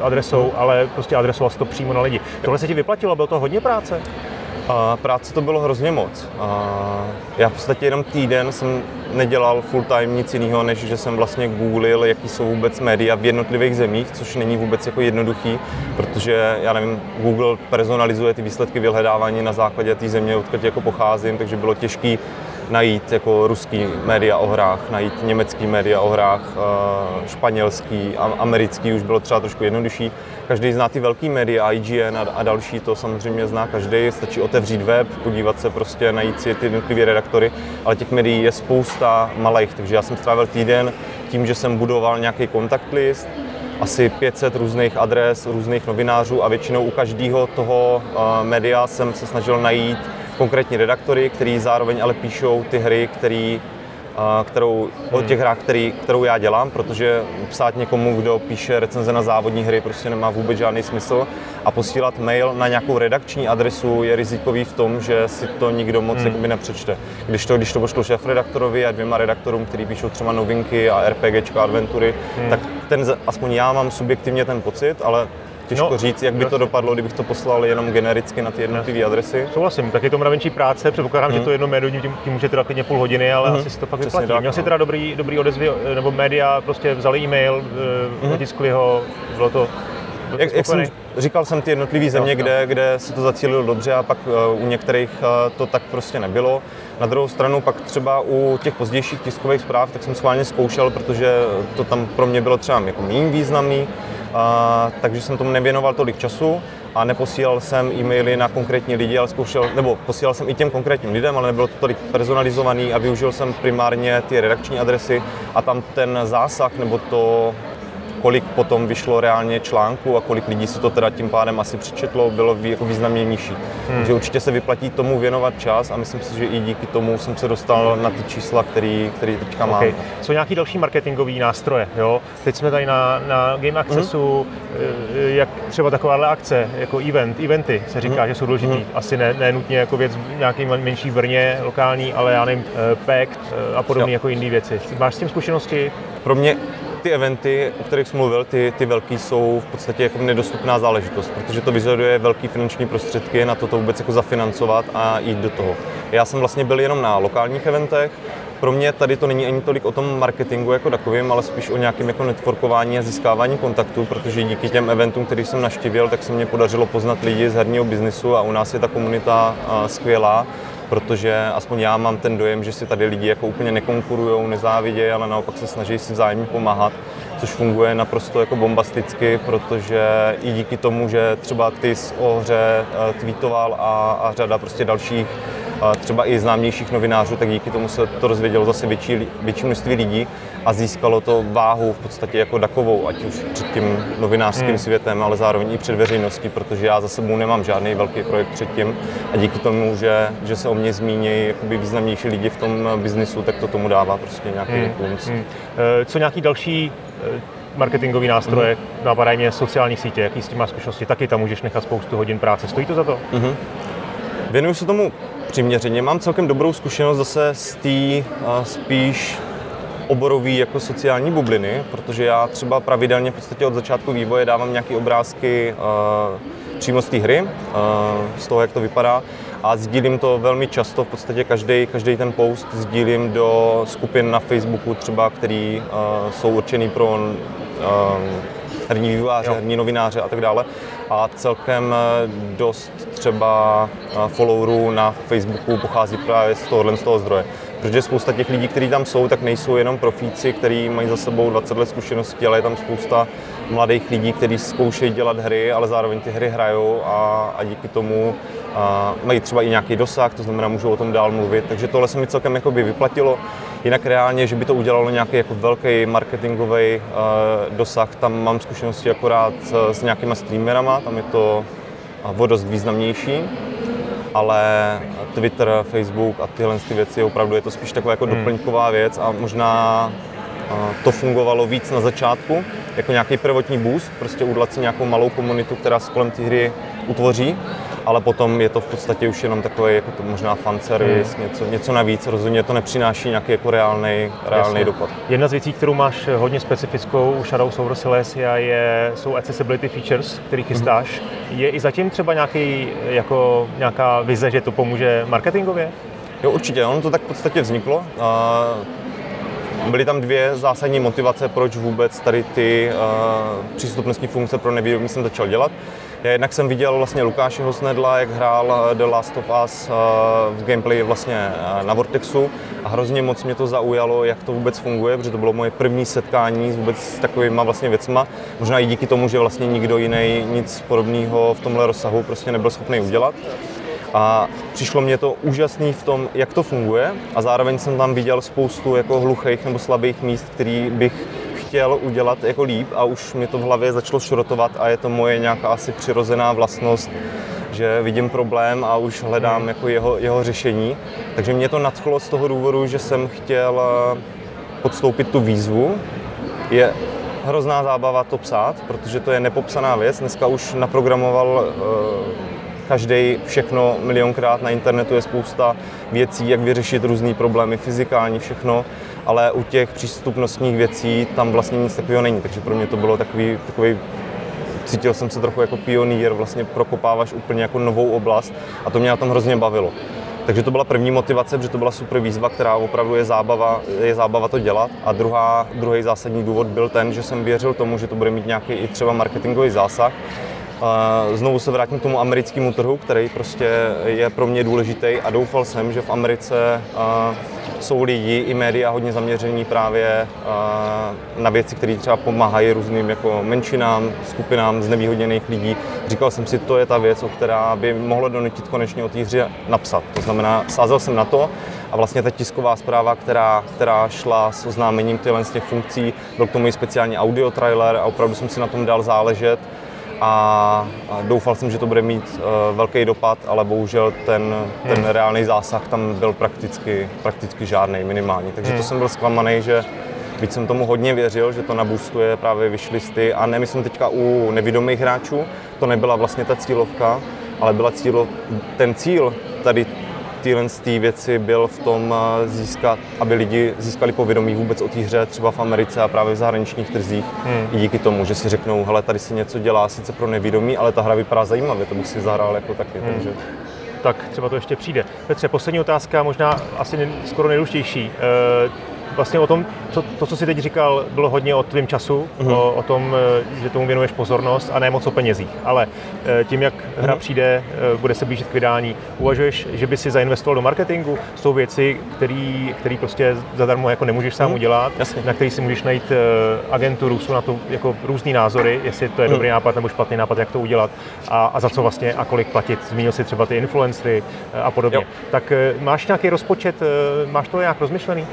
adresou, ale prostě adresoval to přímo na lidi. Tohle se ti vyplatilo? Bylo to hodně práce? A práce to bylo hrozně moc. A já v podstatě jenom týden jsem nedělal full time nic jiného, než že jsem vlastně googlil, jaký jsou vůbec média v jednotlivých zemích, což není vůbec jako jednoduchý, protože já nevím, Google personalizuje ty výsledky vyhledávání na základě té země, odkud jako pocházím, takže bylo těžké najít jako ruský média o hrách, najít německý média o hrách, eh, španělský, americký už bylo třeba trošku jednodušší. Každý zná ty velký média, IGN a, další, to samozřejmě zná každý. Stačí otevřít web, podívat se prostě, najít si ty jednotlivé redaktory, ale těch médií je spousta malých, takže já jsem strávil týden tím, že jsem budoval nějaký kontakt list, asi 500 různých adres, různých novinářů a většinou u každého toho uh, média jsem se snažil najít konkrétní redaktory, který zároveň ale píšou ty hry, který, kterou, o těch hrách, který, kterou já dělám, protože psát někomu, kdo píše recenze na závodní hry, prostě nemá vůbec žádný smysl a posílat mail na nějakou redakční adresu je rizikový v tom, že si to nikdo moc hmm. jakoby nepřečte. Když to, když to pošlu šéf redaktorovi a dvěma redaktorům, kteří píšou třeba novinky a RPGčka, adventury, hmm. tak ten, aspoň já mám subjektivně ten pocit, ale těžko no, říct, jak by to dopadlo, kdybych to poslal jenom genericky na ty jednotlivé adresy. Souhlasím, tak je to mravenčí práce, předpokládám, hmm. že to jedno médium tím, tím může teda klidně půl hodiny, ale hmm. asi si to fakt vyplatí. Tak, Měl no. si teda dobrý, dobrý odezvy, nebo média prostě vzali e-mail, hmm. otiskli ho, bylo to jak, jak jsem, říkal jsem ty jednotlivé země, no, kde, kde se to zacílilo dobře a pak uh, u některých uh, to tak prostě nebylo. Na druhou stranu pak třeba u těch pozdějších tiskových zpráv, tak jsem schválně zkoušel, protože to tam pro mě bylo třeba jako méně významný, a, takže jsem tomu nevěnoval tolik času a neposílal jsem e-maily na konkrétní lidi, ale zkoušel, nebo posílal jsem i těm konkrétním lidem, ale nebylo to tolik personalizovaný a využil jsem primárně ty redakční adresy a tam ten zásah nebo to kolik potom vyšlo reálně článku a kolik lidí si to teda tím pádem asi přečetlo, bylo jako významně nižší. Hmm. Takže určitě se vyplatí tomu věnovat čas a myslím si, že i díky tomu jsem se dostal na ty čísla, který, který teďka mám. Okay. Jsou nějaký další marketingové nástroje? Jo? Teď jsme tady na, na Game Accessu, hmm. jak třeba takováhle akce, jako event, eventy se říká, hmm. že jsou důležitý. Hmm. Asi ne, ne nutně jako věc nějaký menší Brně, lokální, ale já nevím, eh, PEC a podobné jako jiné věci. Máš s tím zkušenosti? Pro mě ty eventy, o kterých jsem mluvil, ty, ty velký jsou v podstatě jako nedostupná záležitost, protože to vyžaduje velký finanční prostředky na to, to vůbec jako zafinancovat a jít do toho. Já jsem vlastně byl jenom na lokálních eventech, pro mě tady to není ani tolik o tom marketingu jako takovým, ale spíš o nějakém jako networkování a získávání kontaktů, protože díky těm eventům, který jsem naštívil, tak se mě podařilo poznat lidi z herního biznisu a u nás je ta komunita skvělá protože aspoň já mám ten dojem, že si tady lidi jako úplně nekonkurují, nezávidějí, ale naopak se snaží si vzájemně pomáhat, což funguje naprosto jako bombasticky, protože i díky tomu, že třeba ty o hře eh, tweetoval a, a řada prostě dalších třeba i známějších novinářů, tak díky tomu se to rozvědělo zase větší, větší množství lidí a získalo to váhu v podstatě jako dakovou, ať už před tím novinářským hmm. světem, ale zároveň i před veřejností, protože já za sebou nemám žádný velký projekt předtím a díky tomu, že, že se o mě zmíní jakoby významnější lidi v tom biznisu, tak to tomu dává prostě nějaký hmm. impuls. Hmm. E, co nějaký další e, marketingový nástroje, mm-hmm. napadají mě sociální sítě, jaký s tím má zkušenosti, taky tam můžeš nechat spoustu hodin práce. Stojí to za to? Mm-hmm. Věnuju se tomu přiměřeně. Mám celkem dobrou zkušenost zase z té spíš oborový jako sociální bubliny, protože já třeba pravidelně v podstatě od začátku vývoje dávám nějaké obrázky uh, přímo z té hry, uh, z toho, jak to vypadá a sdílím to velmi často, v podstatě každý, každý ten post sdílím do skupin na Facebooku třeba, který uh, jsou určený pro uh, herní vývojáře, jo. herní novináře a tak dále. A celkem dost třeba followerů na Facebooku pochází právě z tohohle z toho zdroje protože spousta těch lidí, kteří tam jsou, tak nejsou jenom profíci, kteří mají za sebou 20 let zkušeností, ale je tam spousta mladých lidí, kteří zkoušejí dělat hry, ale zároveň ty hry hrajou a, a díky tomu a mají třeba i nějaký dosah, to znamená, můžou o tom dál mluvit. Takže tohle se mi celkem jakoby vyplatilo. Jinak reálně, že by to udělalo nějaký jako velký marketingový uh, dosah, tam mám zkušenosti akorát s, s nějakýma streamerama, tam je to o dost významnější ale Twitter, Facebook a tyhle ty věci, opravdu je to spíš taková jako hmm. doplňková věc a možná to fungovalo víc na začátku, jako nějaký prvotní boost, prostě udělat si nějakou malou komunitu, která se kolem té hry utvoří, ale potom je to v podstatě už jenom takový jako to možná fan service, hmm. něco, něco navíc, rozhodně to nepřináší nějaký jako reálný, reálný dopad. Jedna z věcí, kterou máš hodně specifickou u Shadow Over Silesia, je, jsou accessibility features, který hmm. chystáš. Hmm. Je i zatím třeba nějaký, jako, nějaká vize, že to pomůže marketingově? Jo, určitě, ono to tak v podstatě vzniklo. Byly tam dvě zásadní motivace, proč vůbec tady ty uh, přístupnostní funkce pro nevědomí jsem začal dělat. Já jednak jsem viděl vlastně Lukáše Hosnedla, jak hrál The Last of Us uh, v gameplay vlastně na Vortexu a hrozně moc mě to zaujalo, jak to vůbec funguje, protože to bylo moje první setkání s vůbec s takovýma vlastně věcma. Možná i díky tomu, že vlastně nikdo jiný nic podobného v tomhle rozsahu prostě nebyl schopný udělat. A přišlo mě to úžasný v tom, jak to funguje a zároveň jsem tam viděl spoustu jako hluchých nebo slabých míst, který bych chtěl udělat jako líp a už mi to v hlavě začalo šrotovat a je to moje nějaká asi přirozená vlastnost, že vidím problém a už hledám jako jeho, jeho řešení. Takže mě to nadchlo z toho důvodu, že jsem chtěl eh, podstoupit tu výzvu. Je hrozná zábava to psát, protože to je nepopsaná věc. Dneska už naprogramoval uh, každý všechno milionkrát na internetu je spousta věcí, jak vyřešit různé problémy, fyzikální, všechno, ale u těch přístupnostních věcí tam vlastně nic takového není, takže pro mě to bylo takový, takový cítil jsem se trochu jako pionýr, vlastně prokopáváš úplně jako novou oblast a to mě na tom hrozně bavilo. Takže to byla první motivace, protože to byla super výzva, která opravdu je zábava, je zábava to dělat. A druhá, druhý zásadní důvod byl ten, že jsem věřil tomu, že to bude mít nějaký i třeba marketingový zásah, Znovu se vrátím k tomu americkému trhu, který prostě je pro mě důležitý a doufal jsem, že v Americe jsou lidi i média hodně zaměření právě na věci, které třeba pomáhají různým jako menšinám, skupinám znevýhodněných lidí. Říkal jsem si, to je ta věc, o která by mohla donutit konečně o té hře napsat. To znamená, sázel jsem na to a vlastně ta tisková zpráva, která, která šla s oznámením těch funkcí, byl k tomu i speciální audio trailer a opravdu jsem si na tom dal záležet a doufal jsem, že to bude mít uh, velký dopad, ale bohužel ten, ten hmm. reálný zásah tam byl prakticky, prakticky žádný, minimální. Takže hmm. to jsem byl zklamaný, že byť jsem tomu hodně věřil, že to nabustuje právě vyšlisty a nemyslím teďka u nevidomých hráčů, to nebyla vlastně ta cílovka, ale byla cílo, ten cíl tady tyhle ty věci byl v tom eh, získat, aby lidi získali povědomí vůbec o té hře třeba v Americe a právě v zahraničních trzích. Hmm. I díky tomu, že si řeknou, hele, tady se něco dělá sice pro nevědomí, ale ta hra vypadá zajímavě, to bych si zahrál jako taky. Hmm. Takže tak třeba to ještě přijde. Petře, poslední otázka, možná asi skoro nejdůležitější. Eh, vlastně o tom, to, to, co jsi teď říkal, bylo hodně o tvém času, uh-huh. o, o tom, eh, že tomu věnuješ pozornost a ne moc o penězích. Ale eh, tím, jak hra přijde, eh, bude se blížit k vydání, uvažuješ, že by si zainvestoval do marketingu? Jsou věci, které prostě zadarmo jako nemůžeš sám uh-huh. udělat, Jasně. na který si můžeš najít agenturu, jsou na to jako různý názory, jestli to je uh-huh. dobrý nápad nebo špatný nápad, jak to udělat a, a za co vlastně a kolik platit. Zmínil si třeba ty influencery a podobně. Jo. Tak máš nějaký rozpočet, máš to nějak rozmyšlený?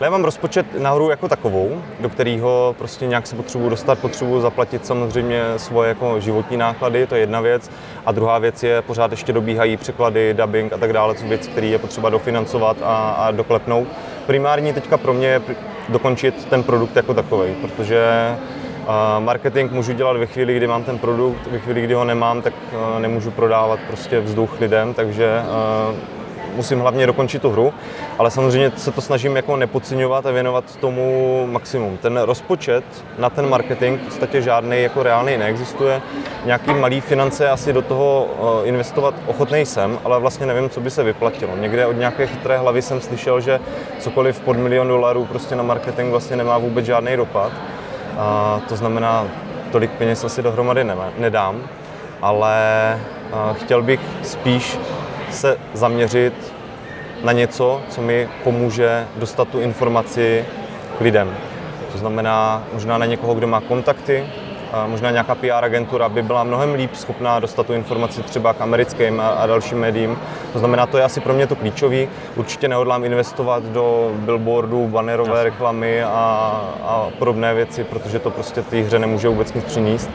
Ale já mám rozpočet na hru jako takovou, do kterého prostě nějak se potřebuji dostat, potřebuji zaplatit samozřejmě svoje jako životní náklady, to je jedna věc. A druhá věc je, pořád ještě dobíhají překlady, dubbing a tak dále, co věci, které je potřeba dofinancovat a, a doklepnout. Primární teďka pro mě je dokončit ten produkt jako takový, protože marketing můžu dělat ve chvíli, kdy mám ten produkt, ve chvíli, kdy ho nemám, tak nemůžu prodávat prostě vzduch lidem, takže musím hlavně dokončit tu hru, ale samozřejmě se to snažím jako nepodceňovat a věnovat tomu maximum. Ten rozpočet na ten marketing v podstatě žádný jako reálný neexistuje. Nějaký malý finance asi do toho eh, investovat ochotný jsem, ale vlastně nevím, co by se vyplatilo. Někde od nějaké chytré hlavy jsem slyšel, že cokoliv pod milion dolarů prostě na marketing vlastně nemá vůbec žádný dopad. A to znamená, tolik peněz asi dohromady nedám, ale eh, chtěl bych spíš se zaměřit na něco, co mi pomůže dostat tu informaci k lidem. To znamená možná na někoho, kdo má kontakty, možná nějaká PR agentura by byla mnohem líp schopná dostat tu informaci třeba k americkým a, dalším médiím. To znamená, to je asi pro mě to klíčové. Určitě nehodlám investovat do billboardů, bannerové reklamy a, a podobné věci, protože to prostě té hře nemůže vůbec nic přinést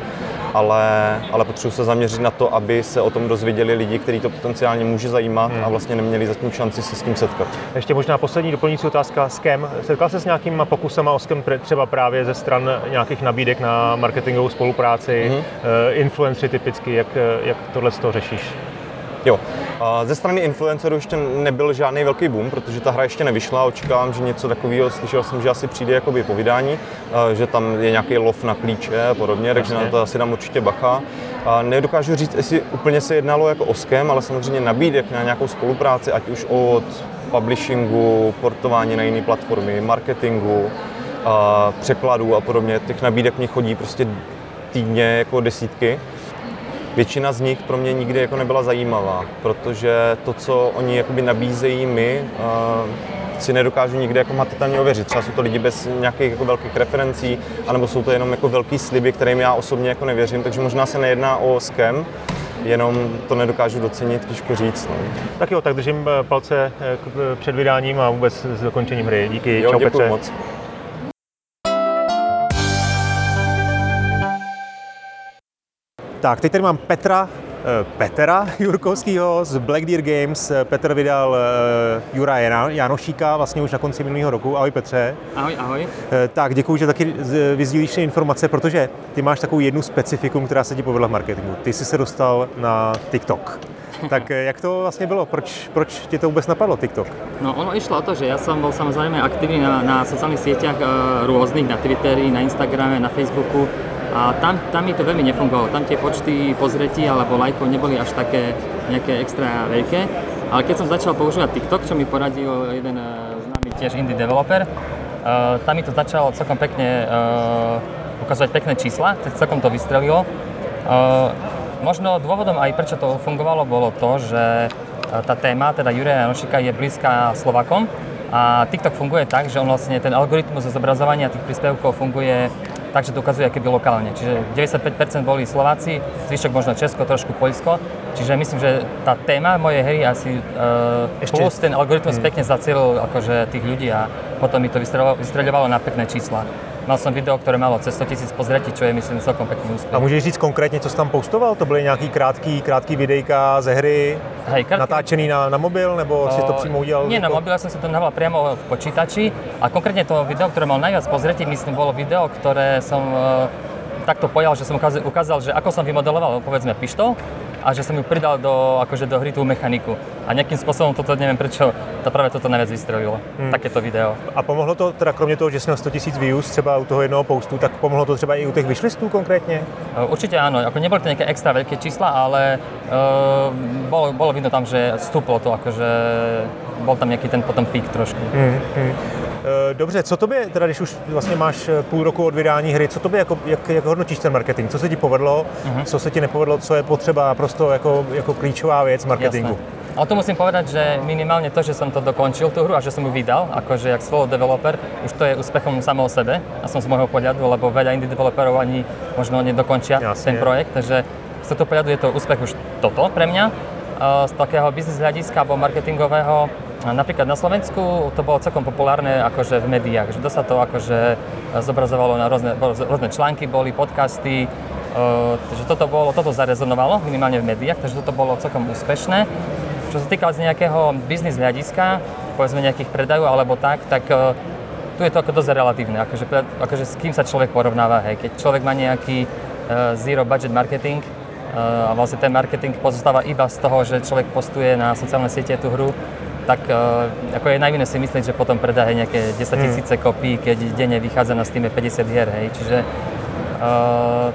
ale, ale potřebuji se zaměřit na to, aby se o tom dozvěděli lidi, kteří to potenciálně může zajímat hmm. a vlastně neměli zatím šanci se s tím setkat. Ještě možná poslední doplňující otázka. S kým? Setkal se s nějakýma pokusama o skem třeba právě ze stran nějakých nabídek na marketingovou spolupráci, hmm. influencery typicky, jak, jak tohle z toho řešíš? Jo. A ze strany influencerů ještě nebyl žádný velký boom, protože ta hra ještě nevyšla. Očekávám, že něco takového, slyšel jsem, že asi přijde jakoby po vydání, že tam je nějaký lov na klíče a podobně, takže na to asi dám určitě bacha. A nedokážu říct, jestli úplně se jednalo jako o skem, ale samozřejmě nabídek na nějakou spolupráci, ať už od publishingu, portování na jiné platformy, marketingu, a překladů a podobně. Těch nabídek mě chodí prostě týdně jako desítky. Většina z nich pro mě nikdy jako nebyla zajímavá, protože to, co oni jakoby nabízejí mi, si nedokážu nikdy jako matatelně ověřit. Třeba jsou to lidi bez nějakých jako velkých referencí, anebo jsou to jenom jako velký sliby, kterým já osobně jako nevěřím, takže možná se nejedná o skem, jenom to nedokážu docenit, těžko říct. No. Tak jo, tak držím eh, palce eh, eh, před vydáním a vůbec s dokončením hry. Díky, jo, čau Petře. moc. Tak, teď tady mám Petra, eh, Petra *laughs* Jurkovského z Black Deer Games. Petr vydal uh, Jura Janošíka vlastně už na konci minulého roku. Ahoj Petře. Ahoj, ahoj. Uh, tak, děkuji, že taky vyzdílíš informace, protože ty máš takovou jednu specifikum, která se ti povedla v marketingu. Ty jsi se dostal na TikTok. *laughs* Tak jak to vlastně bylo? Proč, proč ti to vůbec napadlo, TikTok? No ono išlo o to, že ja som bol samozrejme aktívny na, na sociálnych sieťach uh, rôznych, na Twitteri, na Instagrame, na Facebooku a tam, tam mi to veľmi nefungovalo. Tam tie počty pozretí alebo lajkov neboli až také nejaké extra veľké. Ale keď som začal používať TikTok, čo mi poradil jeden eh, známy tiež indie developer, uh, tam mi to začalo celkom pekne uh, ukazovať pekné čísla, tak celkom to vystrelilo. Uh, možno dôvodom aj prečo to fungovalo bolo to, že tá téma, teda Juraja Janošika, je blízka Slovakom a TikTok funguje tak, že on vlastne ten algoritmus zobrazovania tých príspevkov funguje takže to ukazuje keby lokálne. Čiže 95% boli Slováci, zvyšok možno Česko, trošku Poľsko. Čiže myslím, že tá téma mojej hry asi uh, Ešte... plus ten algoritmus hmm. pekne zacielil akože tých ľudí a potom mi to vystreľovalo na pekné čísla. Mal jsem video, které malo cez 100 000 pozretí, čo je myslím celkom pekný úspěch. A můžeš říct konkrétně, co jsi tam postoval? To byly nějaký krátký, krátký videjka ze hry, Hej, krátký... natáčený na, na mobil, nebo o, si to přímo udělal? Nie, na jako- mobil jsem si to nahrál přímo v počítači a konkrétně to video, které mal najviac pozretí, myslím, bylo video, které jsem uh, takto pojal, že jsem ukázal, ukázal, že ako som vymodeloval, povedzme, pištol a že som ju pridal do, akože do hry tú mechaniku. A nejakým spôsobom toto, neviem prečo, to práve toto najviac vystrelilo, hmm. takéto video. A pomohlo to, teda kromě toho, že jsi měl 100 000 views třeba u toho jednoho postu, tak pomohlo to třeba i u těch vyšlistů konkrétně? Uh, určite áno, ako neboli to nejaké extra veľké čísla, ale uh, bolo, bolo vidno tam, že stúplo to, akože bol tam nejaký ten potom pík trošku. Hmm, hmm. Eh, dobře, co tobě, teda když už vlastně máš eh, půl roku od vydání hry, co tobě, jako, jak, jak hodnotíš ten marketing? Co se ti povedlo, uh-huh. co se ti nepovedlo, co je potřeba prostě jako, jako klíčová věc marketingu? Jasné. Ale tu musím povedať, že minimálne to, že som to dokončil, tú hru a že som ju vydal, akože jak solo developer, už to je úspechom samo o sebe, a som z môjho pohľadu, lebo veľa indie developerov ani možno nedokončia Jasne. ten projekt, takže z tohto pohľadu je to úspech už toto pre mňa. Z takého biznis hľadiska alebo marketingového Napríklad na Slovensku to bolo celkom populárne akože v médiách, že dosť sa to akože zobrazovalo na rôzne, rôzne články, boli podcasty, Uh, takže toto, bolo, toto zarezonovalo minimálne v médiách, takže toto bolo celkom úspešné. Čo sa týka z nejakého biznis hľadiska, povedzme nejakých predajov alebo tak, tak uh, tu je to ako dosť relatívne, akože, akože s kým sa človek porovnáva, hej. Keď človek má nejaký uh, zero budget marketing, a vlastne ten marketing pozostáva iba z toho, že človek postuje na sociálne siete tú hru, tak uh, ako je najvinné si myslieť, že potom predá hej, nejaké 10 hmm. tisíce kopí, keď denne vychádza na Steam 50 hier, hej, čiže uh,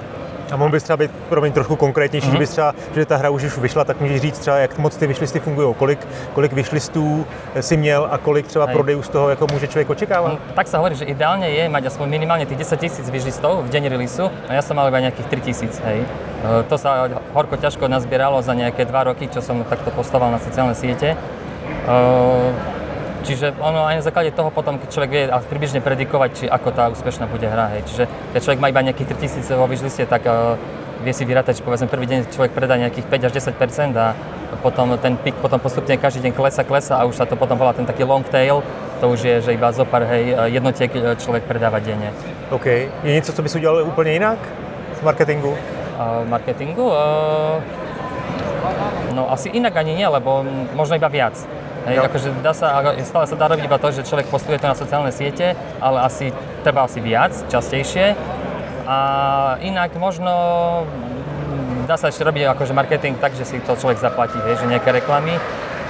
a mohl bys třeba být pro mě trochu konkrétnější, mm-hmm. že bys třeba, že ta hra už už vyšla, tak můžeš říct třeba, jak moc ty vyšlisty fungují, kolik, kolik vyšlistů si měl a kolik třeba Hej. prodejů z toho jako může člověk očekávat? No, tak se hovorí, že ideálně je mať aspoň minimálně těch 10 tisíc vyšlistov v deň releaseu a já jsem mal iba nějakých 3 tisíc, hej. Uh, to sa horko ťažko nazbieralo za nejaké dva roky, čo som takto postaval na sociálne siete. Ehm, čiže ono aj na základe toho potom, keď človek vie približne predikovať, či ako tá úspešná bude hra. Hej. Čiže keď človek má iba nejakých 3000 vo vyžliste, tak uh, vie si vyrátať, že povedzme prvý deň človek predá nejakých 5 až 10% a potom ten pik potom postupne každý deň klesa, klesa a už sa to potom volá ten taký long tail, to už je, že iba zo pár hej, jednotiek e, človek predáva denne. OK. Je něco, co bys udělal úplně jinak v marketingu? Uh, marketingu? Uh, no asi inak ani nie, lebo možno iba viac. Hej, akože dá sa, stále sa dá robiť iba to, že človek postuje to na sociálne siete, ale asi treba asi viac, častejšie. A inak možno dá sa ešte robiť akože marketing tak, že si to človek zaplatí, vieš, že nejaké reklamy.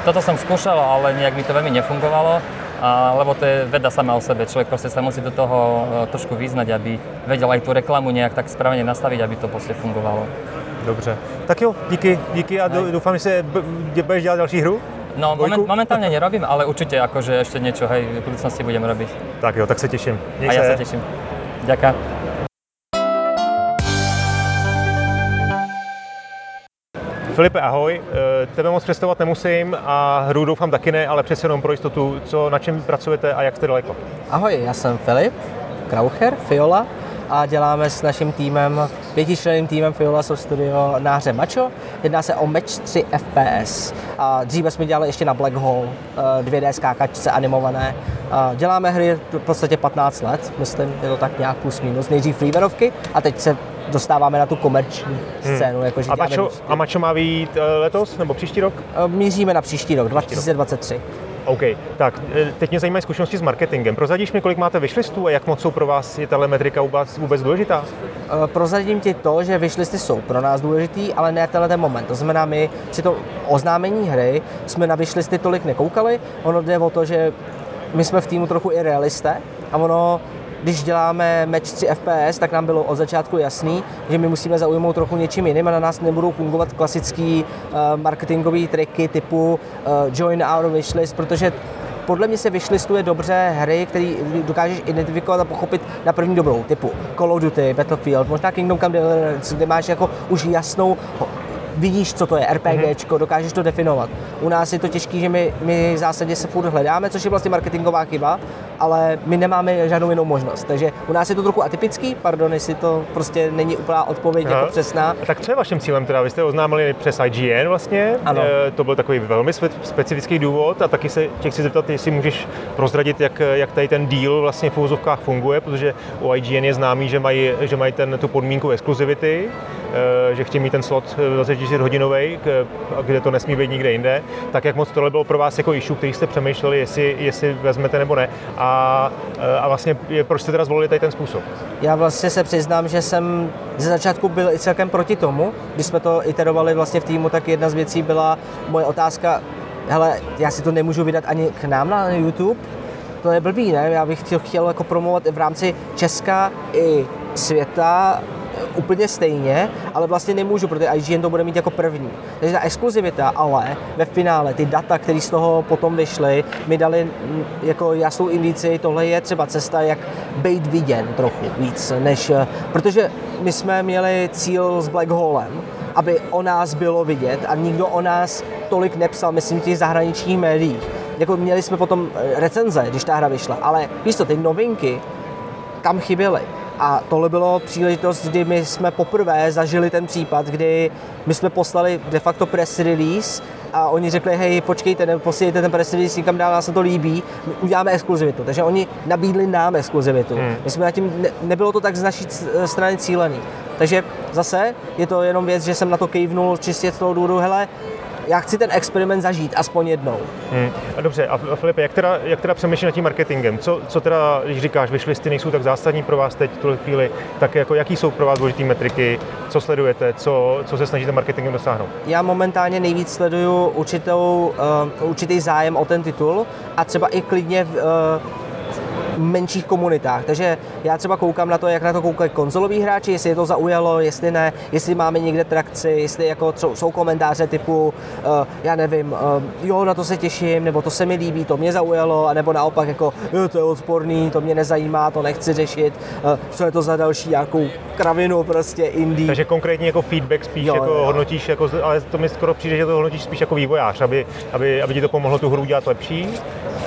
Toto som skúšal, ale nejak mi to veľmi nefungovalo, a, lebo to je veda sama o sebe. Človek proste sa musí do toho e, trošku vyznať, aby vedel aj tú reklamu nejak tak správne nastaviť, aby to proste fungovalo. Dobře. Tak jo, díky, díky a doufám, že budeš dělat další hru. No, moment, momentálne nerobím, ale určite akože ešte niečo hej, v budúcnosti budem robiť. Tak jo, tak se teším. Měj a se. ja sa teším. Ďakujem. Filipe, ahoj. Eh, tebe moc představovat nemusím a hru doufám taky ne, ale přece jenom pro jistotu, co, na čem pracujete a jak jste daleko? Ahoj, já jsem Filip Kraucher, Fiola a děláme s naším týmem, pětičlenným týmem Fiola Soft Studio na hře Macho. Jedná se o Match 3 FPS. A dříve jsme dělali ještě na Black Hole, 2D eh, skákačce animované. A děláme hry v podstatě 15 let, myslím, je to tak nějak plus minus. Nejdřív freewareovky a teď se dostáváme na tu komerční hmm. scénu. Hmm. Jako, že a, mačo, a Mačo má vyjít eh, letos nebo příští rok? Eh, míříme na příští rok, 2023. OK, tak eh, teď mě zajímají zkušenosti s marketingem. Prozadíš mi, kolik máte vyšlistů a jak moc jsou pro vás je tahle metrika vůbec, vůbec důležitá? Prozadím ti to, že vyšlisty jsou pro nás důležitý, ale ne tenhle ten moment. To znamená, my si to oznámení hry jsme na vyšlisty tolik nekoukali. Ono jde o to, že my jsme v týmu trochu i realisté a ono když děláme match 3 FPS, tak nám bylo od začátku jasný, že my musíme zaujmout trochu něčím jiným a na nás nebudou fungovat klasický uh, marketingové triky typu uh, join our wishlist, protože podle mě se vyšlistuje dobře hry, které dokážeš identifikovat a pochopit na první dobrou, typu Call of Duty, Battlefield, možná Kingdom Come Deliverance, kde máš jako už jasnou vidíš, co to je RPGčko, mm-hmm. dokážeš to definovat. U nás je to těžké, že my, my v zásadě se furt hledáme, což je vlastně marketingová chyba, ale my nemáme žádnou jinou možnost. Takže u nás je to trochu atypický, pardon, jestli to prostě není úplná odpověď Aha. jako přesná. A tak co je vaším cílem teda? Vy jste oznámili přes IGN vlastně, ano. E, to byl takový velmi spe- specifický důvod a taky se tě chci zeptat, jestli můžeš prozradit, jak, jak tady ten deal vlastně v úvozovkách funguje, protože u IGN je známý, že mají, že mají ten, tu podmínku exkluzivity, e, že chtějí mít ten slot 24 hodinový, kde to nesmí být nikde jinde. Tak jak moc tohle bylo pro vás jako issue, který jste přemýšleli, jestli, jestli vezmete nebo ne. A a, vlastně proč jste teda zvolili tady ten způsob? Já vlastně se přiznám, že jsem ze začátku byl i celkem proti tomu. Když jsme to iterovali vlastně v týmu, tak jedna z věcí byla moje otázka, hele, já si to nemůžu vydat ani k nám na YouTube, to je blbý, ne? Já bych chtěl, chtěl jako promovat v rámci Česka i světa úplně stejně, ale vlastně nemůžu, protože IGN to bude mít jako první. Takže ta exkluzivita, ale ve finále ty data, které z toho potom vyšly, mi dali jako jasnou indici, tohle je třeba cesta, jak být viděn trochu víc, než, protože my jsme měli cíl s Black Holem, aby o nás bylo vidět a nikdo o nás tolik nepsal, myslím, těch zahraničních médiích. Jako měli jsme potom eh, recenze, když ta hra vyšla, ale víš to, ty novinky tam chyběly. A tohle bylo příležitost, kdy my jsme poprvé zažili ten případ, kdy my jsme poslali de facto press release a oni řekli, hej, počkejte, ne, posílejte ten press release někam dál, nás se to líbí, my uděláme exkluzivitu. Takže oni nabídli nám exkluzivitu. Hmm. My jsme na tím, ne, nebylo to tak z naší strany cílený. Takže zase je to jenom věc, že jsem na to kejvnul čistě z toho důvodu, hele, já chci ten experiment zažít aspoň jednou. Hmm. A dobře, a Filipe, jak teda, jak teda přemýšlíš nad tím marketingem? Co, co teda, když říkáš, vyšlisty nejsou tak zásadní pro vás teď v tuhle chvíli, tak jako jaký jsou pro vás důležité metriky, co sledujete, co, co se snažíte marketingem dosáhnout? Já momentálně nejvíc sleduju určitou, uh, určitý zájem o ten titul a třeba i klidně uh, menších komunitách. Takže já třeba koukám na to, jak na to koukají konzoloví hráči, jestli je to zaujalo, jestli ne, jestli máme někde trakci, jestli jako jsou komentáře typu, uh, já nevím, uh, jo, na to se těším, nebo to se mi líbí, to mě zaujalo, a nebo naopak jako, jo, to je odporný, to mě nezajímá, to nechci řešit, uh, co je to za další nějakou kravinu prostě indie. Takže konkrétně jako feedback spíš jo, jako jo. hodnotíš, jako, ale to mi skoro přijde, že to hodnotíš spíš jako vývojář, aby, aby, aby ti to pomohlo tu hru dělat lepší?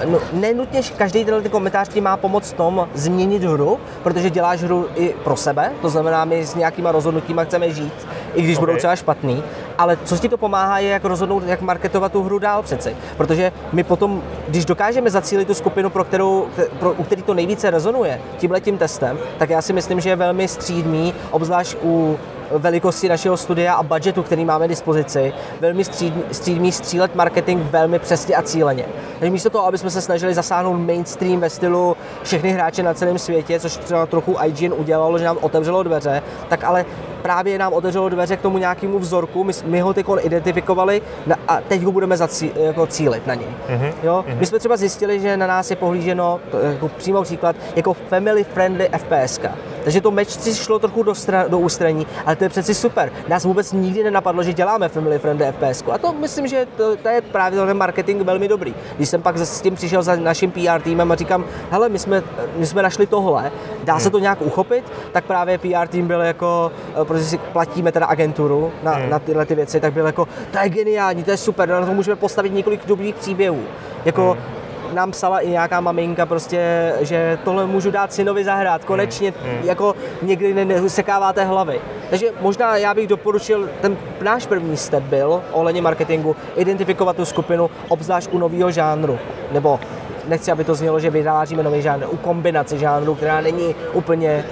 No, nenutně každý tenhle komentář ti má pomoct tom změnit hru, protože děláš hru i pro sebe, to znamená, my s nějakýma rozhodnutíma chceme žít, i když okay. budou třeba špatný, ale co ti to pomáhá, je jak rozhodnout, jak marketovat tu hru dál přeci. Protože my potom, když dokážeme zacílit tu skupinu, pro kterou, pro, u který to nejvíce rezonuje tímhle tím testem, tak já si myslím, že je velmi střídmý, obzvlášť u velikosti našeho studia a budgetu, který máme k dispozici, velmi střídmí střílet marketing velmi přesně a cíleně. Takže místo toho, aby jsme se snažili zasáhnout mainstream ve stylu všechny hráče na celém světě, což třeba trochu IGN udělalo, že nám otevřelo dveře, tak ale právě nám otevřelo dveře k tomu nějakému vzorku, my, my ho teď identifikovali a teď ho budeme zací, jako cílit na něj. Mm-hmm. Jo? Mm-hmm. My jsme třeba zjistili, že na nás je pohlíženo, to jako přímo příklad, jako family friendly FPS. Takže to meč si šlo trochu do, stra- do ústraní, ale to je přeci super. Nás vůbec nikdy nenapadlo, že děláme family friendly FPS. A to myslím, že to, to je právě ten marketing velmi dobrý. Když jsem pak s tím přišel za naším PR týmem a říkám, hele, my jsme, my jsme našli tohle, dá se to nějak uchopit, tak právě PR tým byl jako, eh, protože si platíme teda agenturu na, hmm. na tyhle ty věci, tak byl jako, to je geniální, to je super, na to můžeme postavit několik dobrých příběhů. Jako, hmm nám psala i nějaká maminka prostě, že tohle můžu dát synovi zahrát, konečně hmm. jako někdy nesekáváte hlavy. Takže možná já bych doporučil, ten náš první step byl ohledně marketingu, identifikovat tu skupinu, obzvlášť u nového žánru, nebo nechci, aby to znělo, že vytváříme nový žánr, u kombinace žánru, která není úplně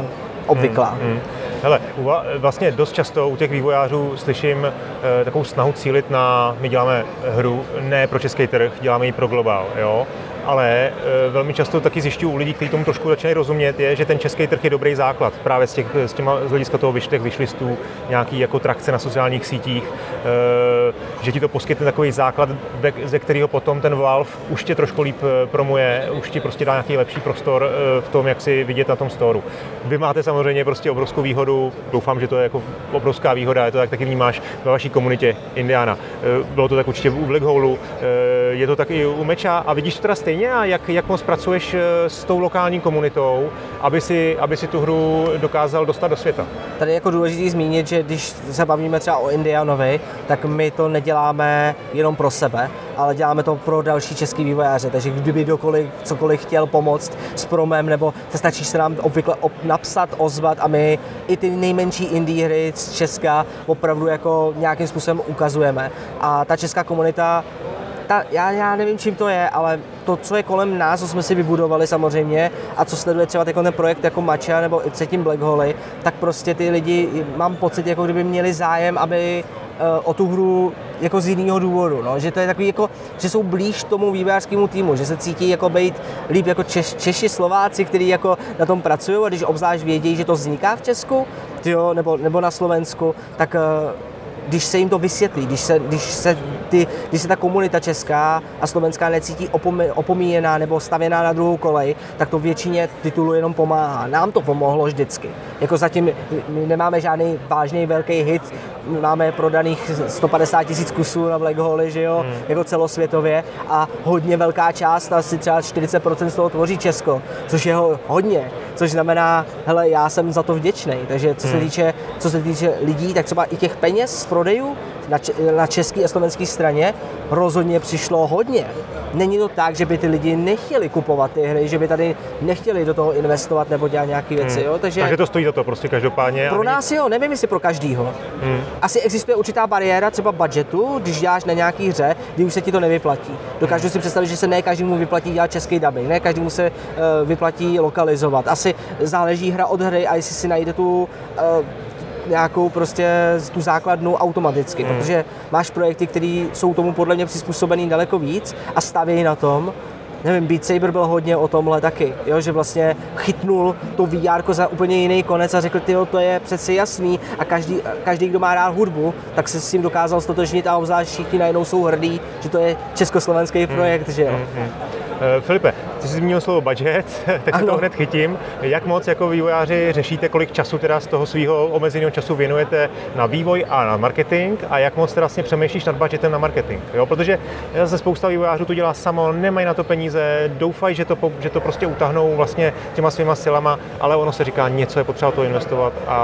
uh, obvyklá. Hmm, hmm. Hele, vlastně dost často u těch vývojářů slyším e, takovou snahu cílit na, my děláme hru ne pro český trh, děláme ji pro globál, jo ale e, velmi často taky zjišťuju u lidí, kteří tomu trošku začínají rozumět, je, že ten český trh je dobrý základ právě z, těch, z, těma, z hlediska toho vyšlech, vyšlistů, nějaký jako trakce na sociálních sítích, e, že ti to poskytne takový základ, ze kterého potom ten Valve už tě trošku líp e, promuje, už ti prostě dá nějaký lepší prostor v tom, jak si vidět na tom storu. Vy máte samozřejmě prostě obrovskou výhodu, doufám, že to je jako obrovská výhoda, je to tak taky vnímáš ve vaší komunitě Indiana. Bylo to tak určitě u Black Hole, je to tak i u Meča a vidíš to teda stejně stejně a jak, jak moc pracuješ eh, s tou lokální komunitou, aby si, aby si tu hru dokázal dostat do světa? Tady je jako důležité zmínit, že když se bavíme třeba o Indianovi, tak my to neděláme jenom pro sebe, ale děláme to pro další český vývojáře, takže kdyby kdokoliv cokoliv chtěl pomoct s promem, nebo se stačí se nám obvykle op- napsat, ozvat a my i ty nejmenší indie hry z Česka opravdu jako nějakým způsobem ukazujeme. A ta česká komunita ta, já, já nevím, čím to je, ale to, co je kolem nás, co jsme si vybudovali samozřejmě a co sleduje třeba ten projekt jako Macha nebo i předtím Black Holy, tak prostě ty lidi, mám pocit, jako kdyby měli zájem, aby eh, o tu hru jako z jiného důvodu, no, že to je takový jako, že jsou blíž tomu vývojářskému týmu, že se cítí jako být líp jako Češ, Češi, Slováci, kteří jako na tom pracují a když obzvlášť vědějí, že to vzniká v Česku, tyjo, nebo, nebo na Slovensku, tak uh, když se jim to vysvětlí, když se, když se, ty, když se ta komunita česká a slovenská necítí opomíjená nebo stavěná na druhou kolej, tak to většině titulu jenom pomáhá. Nám to pomohlo vždycky. Jako zatím my nemáme žádný vážný velký hit, máme prodaných 150 tisíc kusů na Black Hole, že jo, hmm. jako celosvětově a hodně velká část, asi třeba 40% z toho tvoří Česko, což je hodně, což znamená, hele, já jsem za to vděčný. Takže co se hmm. týče, co se týče lidí, tak třeba i těch peněz z prodejů, na, na české a slovenské straně rozhodně přišlo hodně. Není to tak, že by ty lidi nechtěli kupovat ty hry, že by tady nechtěli do toho investovat nebo dělat nějaké věci. Hmm. Jo? Takže, Takže to stojí za to prostě každopádně. Pro nás jo, nevím jestli pro každýho. Hmm. Asi existuje určitá bariéra třeba budgetu, když děláš na nějaký hře, kdy už se ti to nevyplatí. Dokážu si představit, že se ne každému vyplatí dělat český dubbing, ne každému se uh, vyplatí lokalizovat. Asi záleží hra od hry a jestli si najde tu uh, nějakou prostě tu základnu automaticky, hmm. protože máš projekty, které jsou tomu podle mě přizpůsobený daleko víc a stavějí na tom, nevím, Beat Saber byl hodně o tomhle taky, jo, že vlastně chytnul to VR za úplně jiný konec a řekl, tyjo, to je přeci jasný a každý, každý, kdo má rád hudbu, tak se s tím dokázal stotožnit a obzvlášť všichni najednou jsou hrdí, že to je československý projekt, že jo. Hmm. Uh, Filipe, ty jsi zmínil slovo budget, *laughs* tak se to hned chytím. Jak moc jako vývojáři řešíte, kolik času teda z toho svého omezeného času věnujete na vývoj a na marketing a jak moc teda vlastně přemýšlíš nad budgetem na marketing? Jo? Protože zase spousta vývojářů to dělá samo, nemají na to peníze, doufají, že to, že to prostě utahnou vlastně těma svýma silama, ale ono se říká, něco je potřeba to investovat a,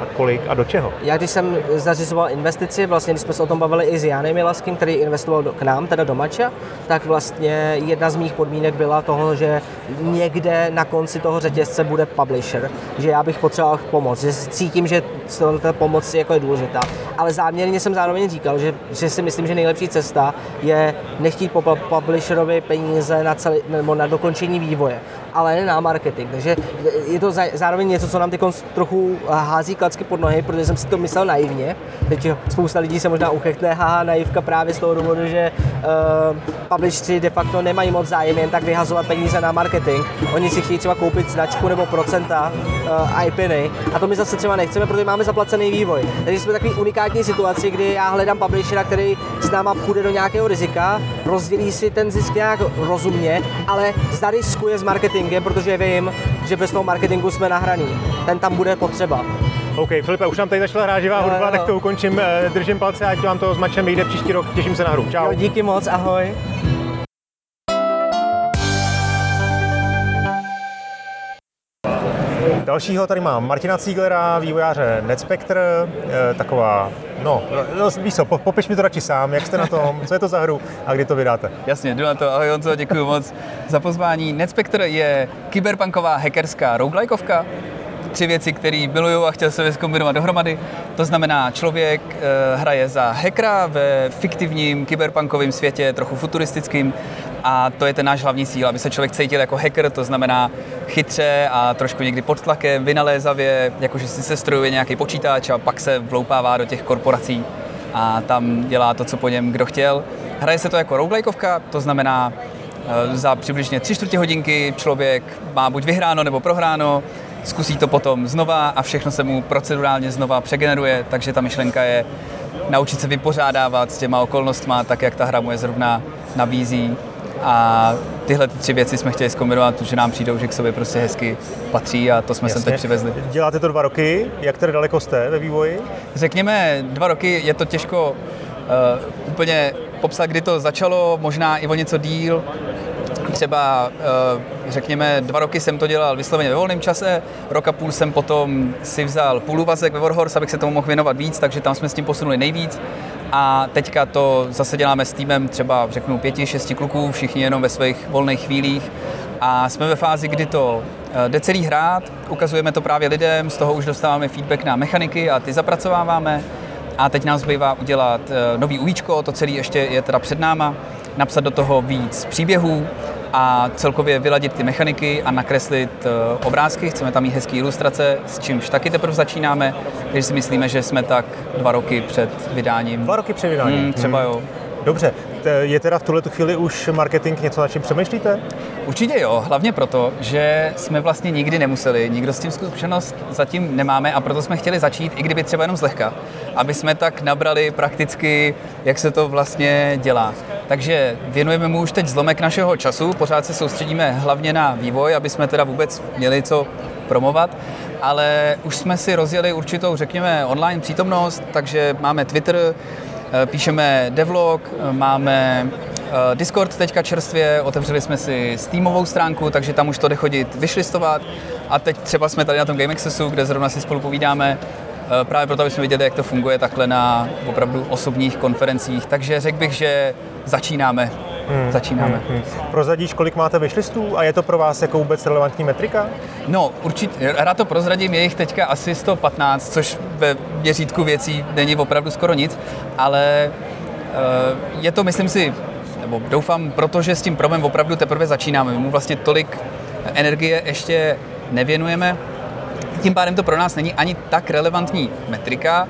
a kolik a do čeho. Já když jsem zařizoval investici, vlastně když jsme se o tom bavili i s Janem Milaským, který investoval do, k nám, teda do Mača, tak vlastně jedna z mých podmínek byla byla toho, že někde na konci toho řetězce bude publisher, že já bych potřeboval pomoc, že cítím, že ta pomoc jako je důležitá. Ale záměrně jsem zároveň říkal, že, že si myslím, že nejlepší cesta je nechtít po publisherovi peníze na, celý, nebo na dokončení vývoje ale na marketing. Takže je to zároveň něco, co nám teď trochu hází klacky pod nohy, protože jsem si to myslel naivně. Teď spousta lidí se možná uchechtne, haha, naivka právě z toho důvodu, že uh, publishři de facto nemají moc zájem jen tak vyhazovat peníze na marketing. Oni si chtějí třeba koupit značku nebo procenta uh, IPiny a to my zase třeba nechceme, protože máme zaplacený vývoj. Takže jsme takový unikátní situaci, kdy já hledám publishera, který s náma půjde do nějakého rizika, rozdělí si ten zisk nějak rozumně, ale zariskuje s marketingem, protože vím, že bez toho marketingu jsme nahraní. Ten tam bude potřeba. OK, Filipe, už nám tady začala hrát živá hudba, tak to ukončím. Eh, držím palce, ať vám to s mačem vyjde příští rok. Těším se na hru. Čau. Jo, díky moc, ahoj. Dalšího tady mám Martina Cíglera, vývojáře NetSpectre, eh, taková, no, no víš co, popiš mi to radši sám, jak jste na tom, co je to za hru a kdy to vydáte. Jasně, jdu na to, ahoj Honzo, děkuji moc za pozvání. NetSpectre je kyberpunková hackerská roguelikeovka, tři věci, které miluju a chtěl se je zkombinovat dohromady. To znamená, člověk e, hraje za hackera ve fiktivním kyberpunkovém světě, trochu futuristickým a to je ten náš hlavní cíl, aby se člověk cítil jako hacker, to znamená chytře a trošku někdy pod tlakem, vynalézavě, jakože si se strojuje nějaký počítač a pak se vloupává do těch korporací a tam dělá to, co po něm kdo chtěl. Hraje se to jako roguelikeovka, to znamená e, za přibližně tři čtvrtě hodinky člověk má buď vyhráno nebo prohráno, zkusí to potom znova a všechno se mu procedurálně znova přegeneruje, takže ta myšlenka je naučit se vypořádávat s těma okolnostma, tak jak ta hra mu je zrovna nabízí. A tyhle tři věci jsme chtěli zkombinovat, protože nám přijdou, že k sobě prostě hezky patří a to jsme Jasně. sem teď přivezli. Děláte to dva roky, jak tedy daleko jste ve vývoji? Řekněme dva roky, je to těžko uh, úplně popsat, kdy to začalo, možná i o něco díl třeba, eh, řekněme, dva roky jsem to dělal vysloveně ve volném čase, roka půl jsem potom si vzal půluvazek ve Warhorse, abych se tomu mohl věnovat víc, takže tam jsme s tím posunuli nejvíc. A teďka to zase děláme s týmem třeba, řeknu, pěti, šesti kluků, všichni jenom ve svých volných chvílích. A jsme ve fázi, kdy to eh, jde celý hrát, ukazujeme to právě lidem, z toho už dostáváme feedback na mechaniky a ty zapracováváme. A teď nám zbývá udělat eh, nový uvíčko, to celé ještě je teda před náma, napsat do toho víc příběhů, a celkově vyladit ty mechaniky a nakreslit uh, obrázky. Chceme tam mít hezké ilustrace, s čímž taky teprve začínáme, takže si myslíme, že jsme tak dva roky před vydáním. Dva roky před vydáním? Hmm, třeba hmm. jo. Dobře, je teda v tuhle chvíli už marketing něco, na čím přemýšlíte? Určitě jo, hlavně proto, že jsme vlastně nikdy nemuseli, nikdo s tím zkušenost zatím nemáme a proto jsme chtěli začít, i kdyby třeba jenom zlehka, aby jsme tak nabrali prakticky, jak se to vlastně dělá. Takže věnujeme mu už teď zlomek našeho času, pořád se soustředíme hlavně na vývoj, aby jsme teda vůbec měli co promovat, ale už jsme si rozjeli určitou, řekněme, online přítomnost, takže máme Twitter, eh, píšeme devlog, máme eh, Discord teďka čerstvě, otevřeli jsme si Steamovou stránku, takže tam už to jde chodit vyšlistovat. A teď třeba jsme tady na tom Game Accessu, kde zrovna si spolu povídáme, eh, právě proto, aby jsme viděli, jak to funguje takhle na opravdu osobních konferencích. Takže řekl bych, že začínáme. Hmm, začínáme. Hmm, hmm. Prozradíš, kolik máte vyšlistů a je to pro vás jako vůbec relevantní metrika? No, určitě, rád to prozradím, je jich teďka asi 115, což ve měřítku věcí není opravdu skoro nic, ale uh, je to, myslím si, nebo doufám, protože s tím problémem opravdu teprve začínáme. My mu vlastně tolik energie ještě nevěnujeme, tím pádem to pro nás není ani tak relevantní metrika,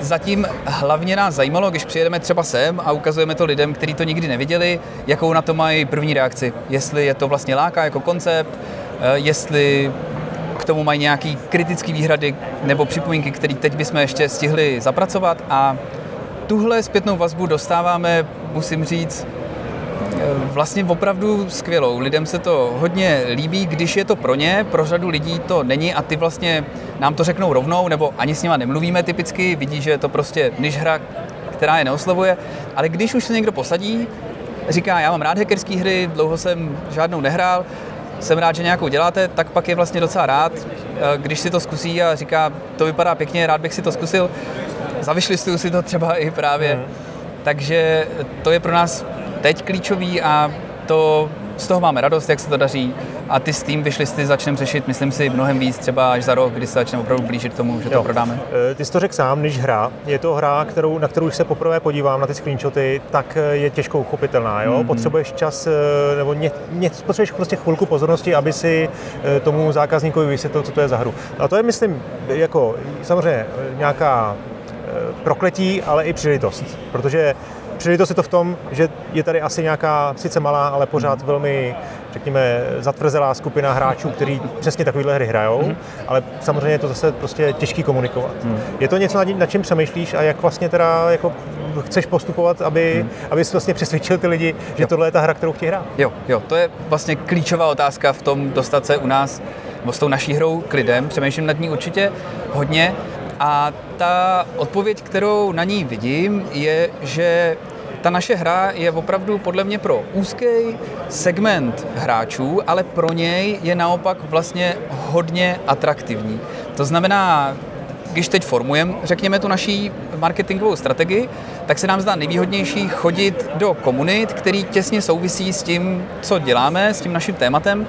Zatím hlavně nás zajímalo, když přijedeme třeba sem a ukazujeme to lidem, kteří to nikdy neviděli, jakou na to mají první reakci. Jestli je to vlastně láká jako koncept, eh, jestli k tomu mají nějaký kritický výhrady nebo připomínky, které teď bychom ještě stihli zapracovat a tuhle zpětnou vazbu dostáváme, musím říct, vlastně opravdu skvělou. Lidem se to hodně líbí, když je to pro ně, pro řadu lidí to není a ty vlastně nám to řeknou rovnou, nebo ani s nima nemluvíme typicky, vidí, že je to prostě niž hra, která je neoslovuje, ale když už se někdo posadí, říká, já mám rád hackerské hry, dlouho jsem žádnou nehrál, jsem rád, že nějakou děláte, tak pak je vlastně docela rád, eh, když si to zkusí a říká, to vypadá pěkně, rád bych si to zkusil, zavyšlistuju si to třeba i právě. Mm. Takže to je pro nás teď klíčový a to z toho máme radost, jak se to daří a ty s tím vyšlisty začneme řešit, myslím si, mnohem víc třeba až za rok, kdy se začneme opravdu blížit tomu, že jo. to prodáme. E, ty jsi to řekl sám, když hra, je to hra, kterou, na kterou už se poprvé podívám na ty screenshoty, tak e, je těžko uchopitelná. Jo? Mm-hmm. Potřebuješ čas, e, nebo ně, ně, potřebuješ prostě chvilku pozornosti, aby si tomu zákazníkovi vysvětlil, co to je za hru. A to je, myslím, jako samozřejmě nějaká prokletí, ale i příležitost. Protože příležitost je to v tom, že je tady asi nějaká, sice malá, ale pořád velmi, řekněme, zatvrzelá skupina hráčů, kteří přesně takovéhle hry hrajou, mm. ale samozřejmě je to zase prostě těžký komunikovat. Mm. Je to něco, nad čím přemýšlíš a jak vlastně teda jako chceš postupovat, aby, mm. aby jsi vlastně přesvědčil ty lidi, že jo. tohle je ta hra, kterou chtějí hrát? Jo, jo, to je vlastně klíčová otázka v tom dostat se u nás nebo s tou naší hrou k lidem. Přemýšlím nad ní určitě hodně a ta odpověď, kterou na ní vidím, je, že ta naše hra je opravdu podle mě pro úzký segment hráčů, ale pro něj je naopak vlastně hodně atraktivní. To znamená, když teď formujeme, řekněme, tu naší marketingovou strategii, tak se nám zdá nejvýhodnější chodit do komunit, který těsně souvisí s tím, co děláme, s tím naším tématem,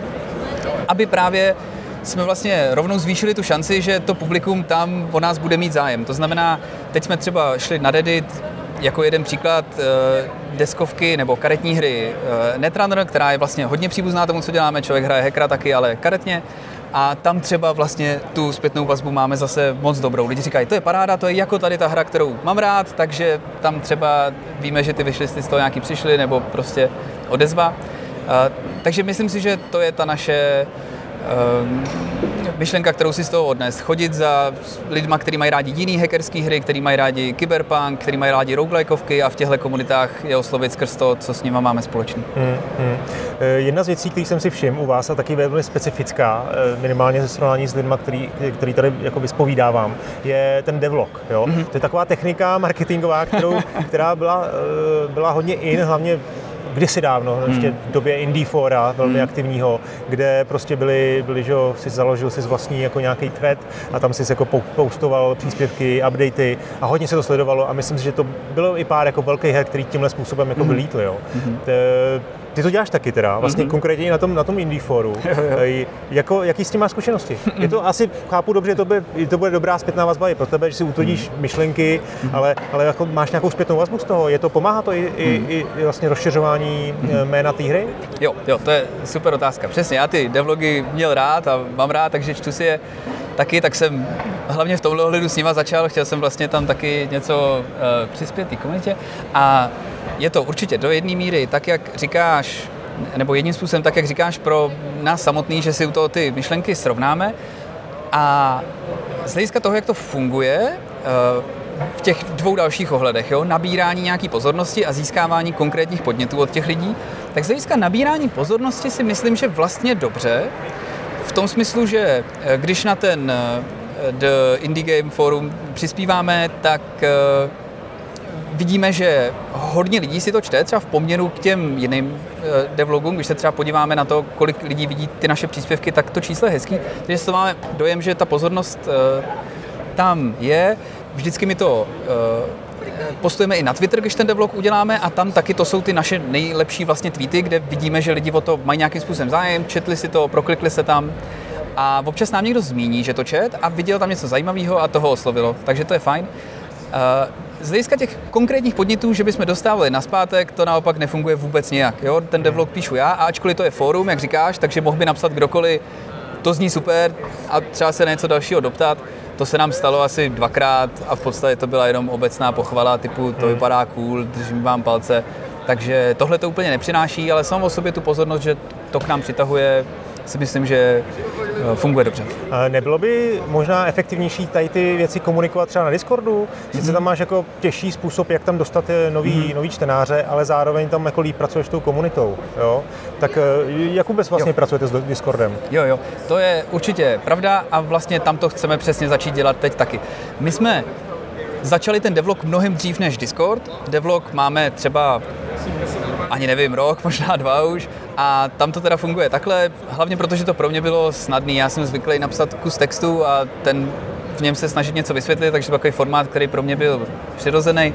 aby právě jsme vlastně rovnou zvýšili tu šanci, že to publikum tam o nás bude mít zájem. To znamená, teď jsme třeba šli na Reddit, jako jeden příklad eh, deskovky nebo karetní hry eh, Netrunner, která je vlastně hodně příbuzná tomu, co děláme. Člověk hraje hekra taky, ale karetně. A tam třeba vlastně tu zpětnou vazbu máme zase moc dobrou. Lidi říkají, to je paráda, to je jako tady ta hra, kterou mám rád, takže tam třeba víme, že ty vyšly z toho nějaký přišli, nebo prostě odezva. Uh, takže myslím si, že to je ta naše myšlenka, kterou si z toho odnes. Chodit za lidma, kteří mají rádi jiný hackerské hry, kteří mají rádi kyberpunk, kteří mají rádi roguelikeovky a v těchto komunitách je oslovit skrz to, co s nimi máme společný. Hmm, hmm. Jedna z věcí, které jsem si všiml u vás a taky velmi specifická, eh, minimálně ze srovnání s lidmi, který, který tady jako vyspovídávám, je ten devlog. Jo? Hmm. To je taková technika marketingová, kterou, která byla, eh, byla hodně in, hlavně kdysi dávno, hmm. ještě v době Indie Fora, velmi hmm. aktivního, kde prostě byli, byli že si založil si vlastní jako nějaký thread a tam si jako postoval příspěvky, updaty a hodně se to sledovalo a myslím si, že to bylo i pár jako velkých her, který tímhle způsobem jako hmm. vylítli. Jo. Hmm. Ty to děláš taky teda, vlastně mm-hmm. konkrétně na tom, na tom Indie foru. *laughs* jako, jaký s tím máš zkušenosti? Je to asi, chápu dobře, to, by, to bude dobrá zpětná vazba i pro tebe, že si utvrdíš mm. myšlenky, mm-hmm. ale, ale jako máš nějakou zpětnou vazbu z toho? Je to, pomáhá to i, mm. i, i vlastně rozšiřování mm. jména té hry? Jo, jo, to je super otázka. Přesně, já ty devlogy měl rád a mám rád, takže čtu si je taky, tak jsem hlavně v tomhle ohledu s nima začal, chtěl jsem vlastně tam taky něco uh, přispět té komunitě a je to určitě do jedné míry, tak jak říkáš, nebo jedním způsobem tak, jak říkáš pro nás samotný, že si u toho ty myšlenky srovnáme. A z hlediska toho, jak to funguje, uh, v těch dvou dalších ohledech, jo, nabírání nějaký pozornosti a získávání konkrétních podnětů od těch lidí, tak z hlediska nabírání pozornosti si myslím, že vlastně dobře, v tom smyslu, že eh, když na ten eh, The Indie Game Forum přispíváme, tak eh, vidíme, že hodně lidí si to čte, třeba v poměru k těm jiným devlogům, když se třeba podíváme na to, kolik lidí vidí ty naše příspěvky, tak to číslo je hezký. Takže to máme dojem, že ta pozornost tam je. Vždycky mi to postujeme i na Twitter, když ten devlog uděláme a tam taky to jsou ty naše nejlepší vlastně tweety, kde vidíme, že lidi o to mají nějakým způsobem zájem, četli si to, proklikli se tam a občas nám někdo zmíní, že to čet a viděl tam něco zajímavého a toho oslovilo, takže to je fajn. Z hlediska těch konkrétních podnětů, že bychom dostávali na zpátek, to naopak nefunguje vůbec nějak. Jo? Ten devlog píšu já, a ačkoliv to je fórum, jak říkáš, takže mohl by napsat kdokoliv, to zní super a třeba se na něco dalšího doptat, to se nám stalo asi dvakrát a v podstatě to byla jenom obecná pochvala typu to hmm. vypadá cool, držím vám palce. Takže tohle to úplně nepřináší, ale samo o sobě tu pozornost, že to k nám přitahuje, si myslím, že funguje dobře. Nebylo by možná efektivnější tady ty věci komunikovat třeba na Discordu? Sice mm-hmm. tam máš jako těžší způsob, jak tam dostat eh, nový, mm-hmm. nový čtenáře, ale zároveň tam jako líp pracuješ s tou komunitou. Jo? Tak eh, jak vůbec vlastně jo. pracujete s Discordem? Jo, jo, to je určitě pravda a vlastně tam to chceme přesně začít dělat teď taky. My jsme začali ten devlog mnohem dřív než Discord. Devlog máme třeba ani nevím, rok, možná dva už. A tam to teda funguje takhle, hlavně protože to pro mě bylo snadný. Já jsem zvyklý napsat kus textu a ten v něm se snažit něco vysvětlit, takže takový formát, který pro mě byl přirozený.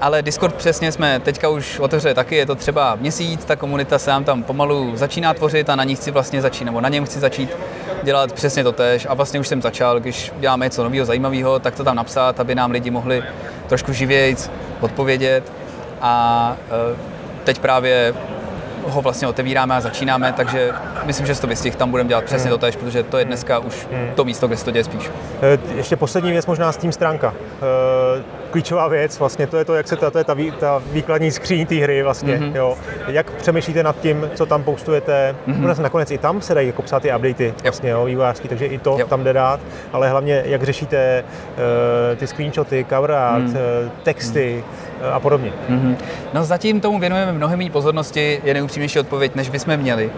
ale Discord přesně jsme teďka už otevřeli taky, je to třeba měsíc, ta komunita se nám tam pomalu začíná tvořit a na ní chci vlastně začít, nebo na něm chci začít dělat přesně to tež a vlastně už jsem začal, když děláme něco nového, zajímavého, tak to tam napsat, aby nám lidi mohli trošku živějc odpovědět a e, teď právě ho vlastně otevíráme a začínáme, takže myslím, že z to vystih tam budeme dělat přesně hmm. to tež, protože to je dneska už hmm. to místo, kde se to děje spíš. E, ještě poslední věc možná s tím stránka. Klíčová věc, vlastně to je to, jak se ta, to je ta, vý, ta výkladní skříň té hry vlastně, mm-hmm. jo. Jak přemýšlíte nad tím, co tam postujete, mm-hmm. nakonec i tam se dají jako psát ty updaty, vlastně, jo, vývojářský, takže i to jo. tam jde dát, ale hlavně jak řešíte uh, ty screenshoty, cover art, mm. uh, texty, mm a podobně. Mm-hmm. No zatím tomu věnujeme mnohem méně pozornosti, je nejupřímnější odpověď, než bychom měli.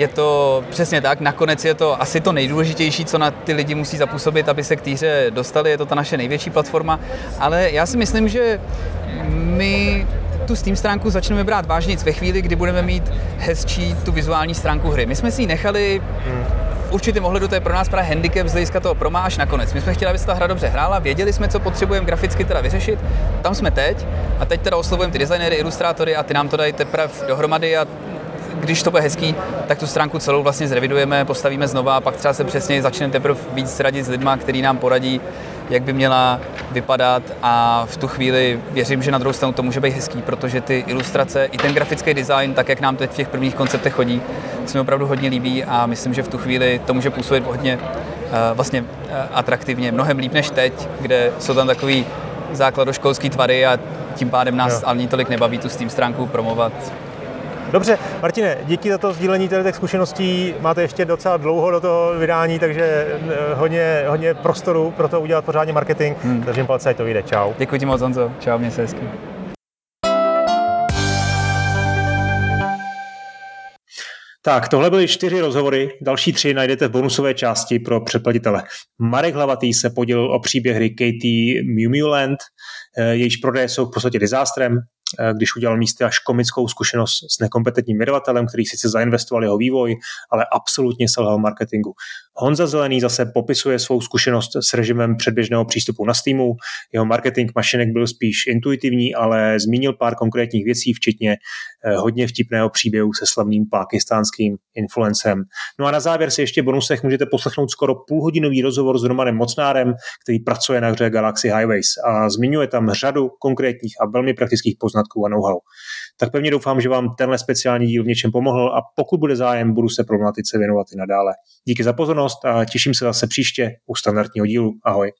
Je to přesně tak, nakonec je to asi to nejdůležitější, co na ty lidi musí zapůsobit, aby se k týře dostali, je to ta naše největší platforma, ale já si myslím, že my tu Steam stránku začneme brát vážně ve chvíli, kdy budeme mít hezčí tu vizuální stránku hry. My jsme si ji nechali v určitém ohledu to je pro nás právě handicap z hlediska toho promáš nakonec. My jsme chtěli, aby se ta hra dobře hrála, věděli jsme, co potřebujeme graficky teda vyřešit, tam jsme teď a teď teda oslovujeme ty designéry, ilustrátory a ty nám to dají teprve dohromady a když to bude hezký, tak tu stránku celou vlastně zrevidujeme, postavíme znova a pak třeba se přesně začneme teprve víc radit s lidma, který nám poradí, jak by měla vypadat. A v tu chvíli věřím, že na druhou stranu to může být hezký, protože ty ilustrace i ten grafický design, tak jak nám teď v těch prvních konceptech chodí, se mi opravdu hodně líbí a myslím, že v tu chvíli to může působit hodně uh, vlastně uh, atraktivně, mnohem líp než teď, kde jsou tam takový základoškolský tvary a tím pádem nás ani tolik nebaví tu Steam stránku promovat Dobře, Martine, díky za to sdílení těch zkušeností. Máte ještě docela dlouho do toho vydání, takže eh, hodně, hodně prostoru pro to udělat pořádně marketing. Hmm. Držím palce, ať to vyjde. Čau. Děkuji ti moc, Honzo. Čau, mě se hezky. Tak, tohle byly čtyři rozhovory, další tři najdete v bonusové části pro předplatitele. Marek Hlavatý se podělil o příběh hry Mew Land, eh, jejíž prodeje jsou v podstatě dizástrem, Eh, když udělal místy až komickou zkušenost s nekompetentním vydavatelem, který sice zainvestoval jeho vývoj, ale absolutně selhal marketingu. Honza Zelený zase popisuje svou zkušenost s režimem předběžného přístupu na Steamu. Jeho marketing mašinek byl spíš intuitivní, ale zmínil pár konkrétních věcí, včetně eh, hodně vtipného příběhu se slavným pakistánským influencem. No a na závěr si ještě bonusech můžete poslechnout skoro půlhodinový rozhovor s Romanem Mocnárem, který pracuje na hře Galaxy Highways a zmiňuje tam řadu konkrétních a velmi praktických poznatků a know-how. Tak pevně doufám, že vám tenhle speciální díl v něčem pomohl a pokud bude zájem, budu se problematice věnovat i nadále. Díky za pozornost a těším se zase příště u standardního dílu. Ahoj.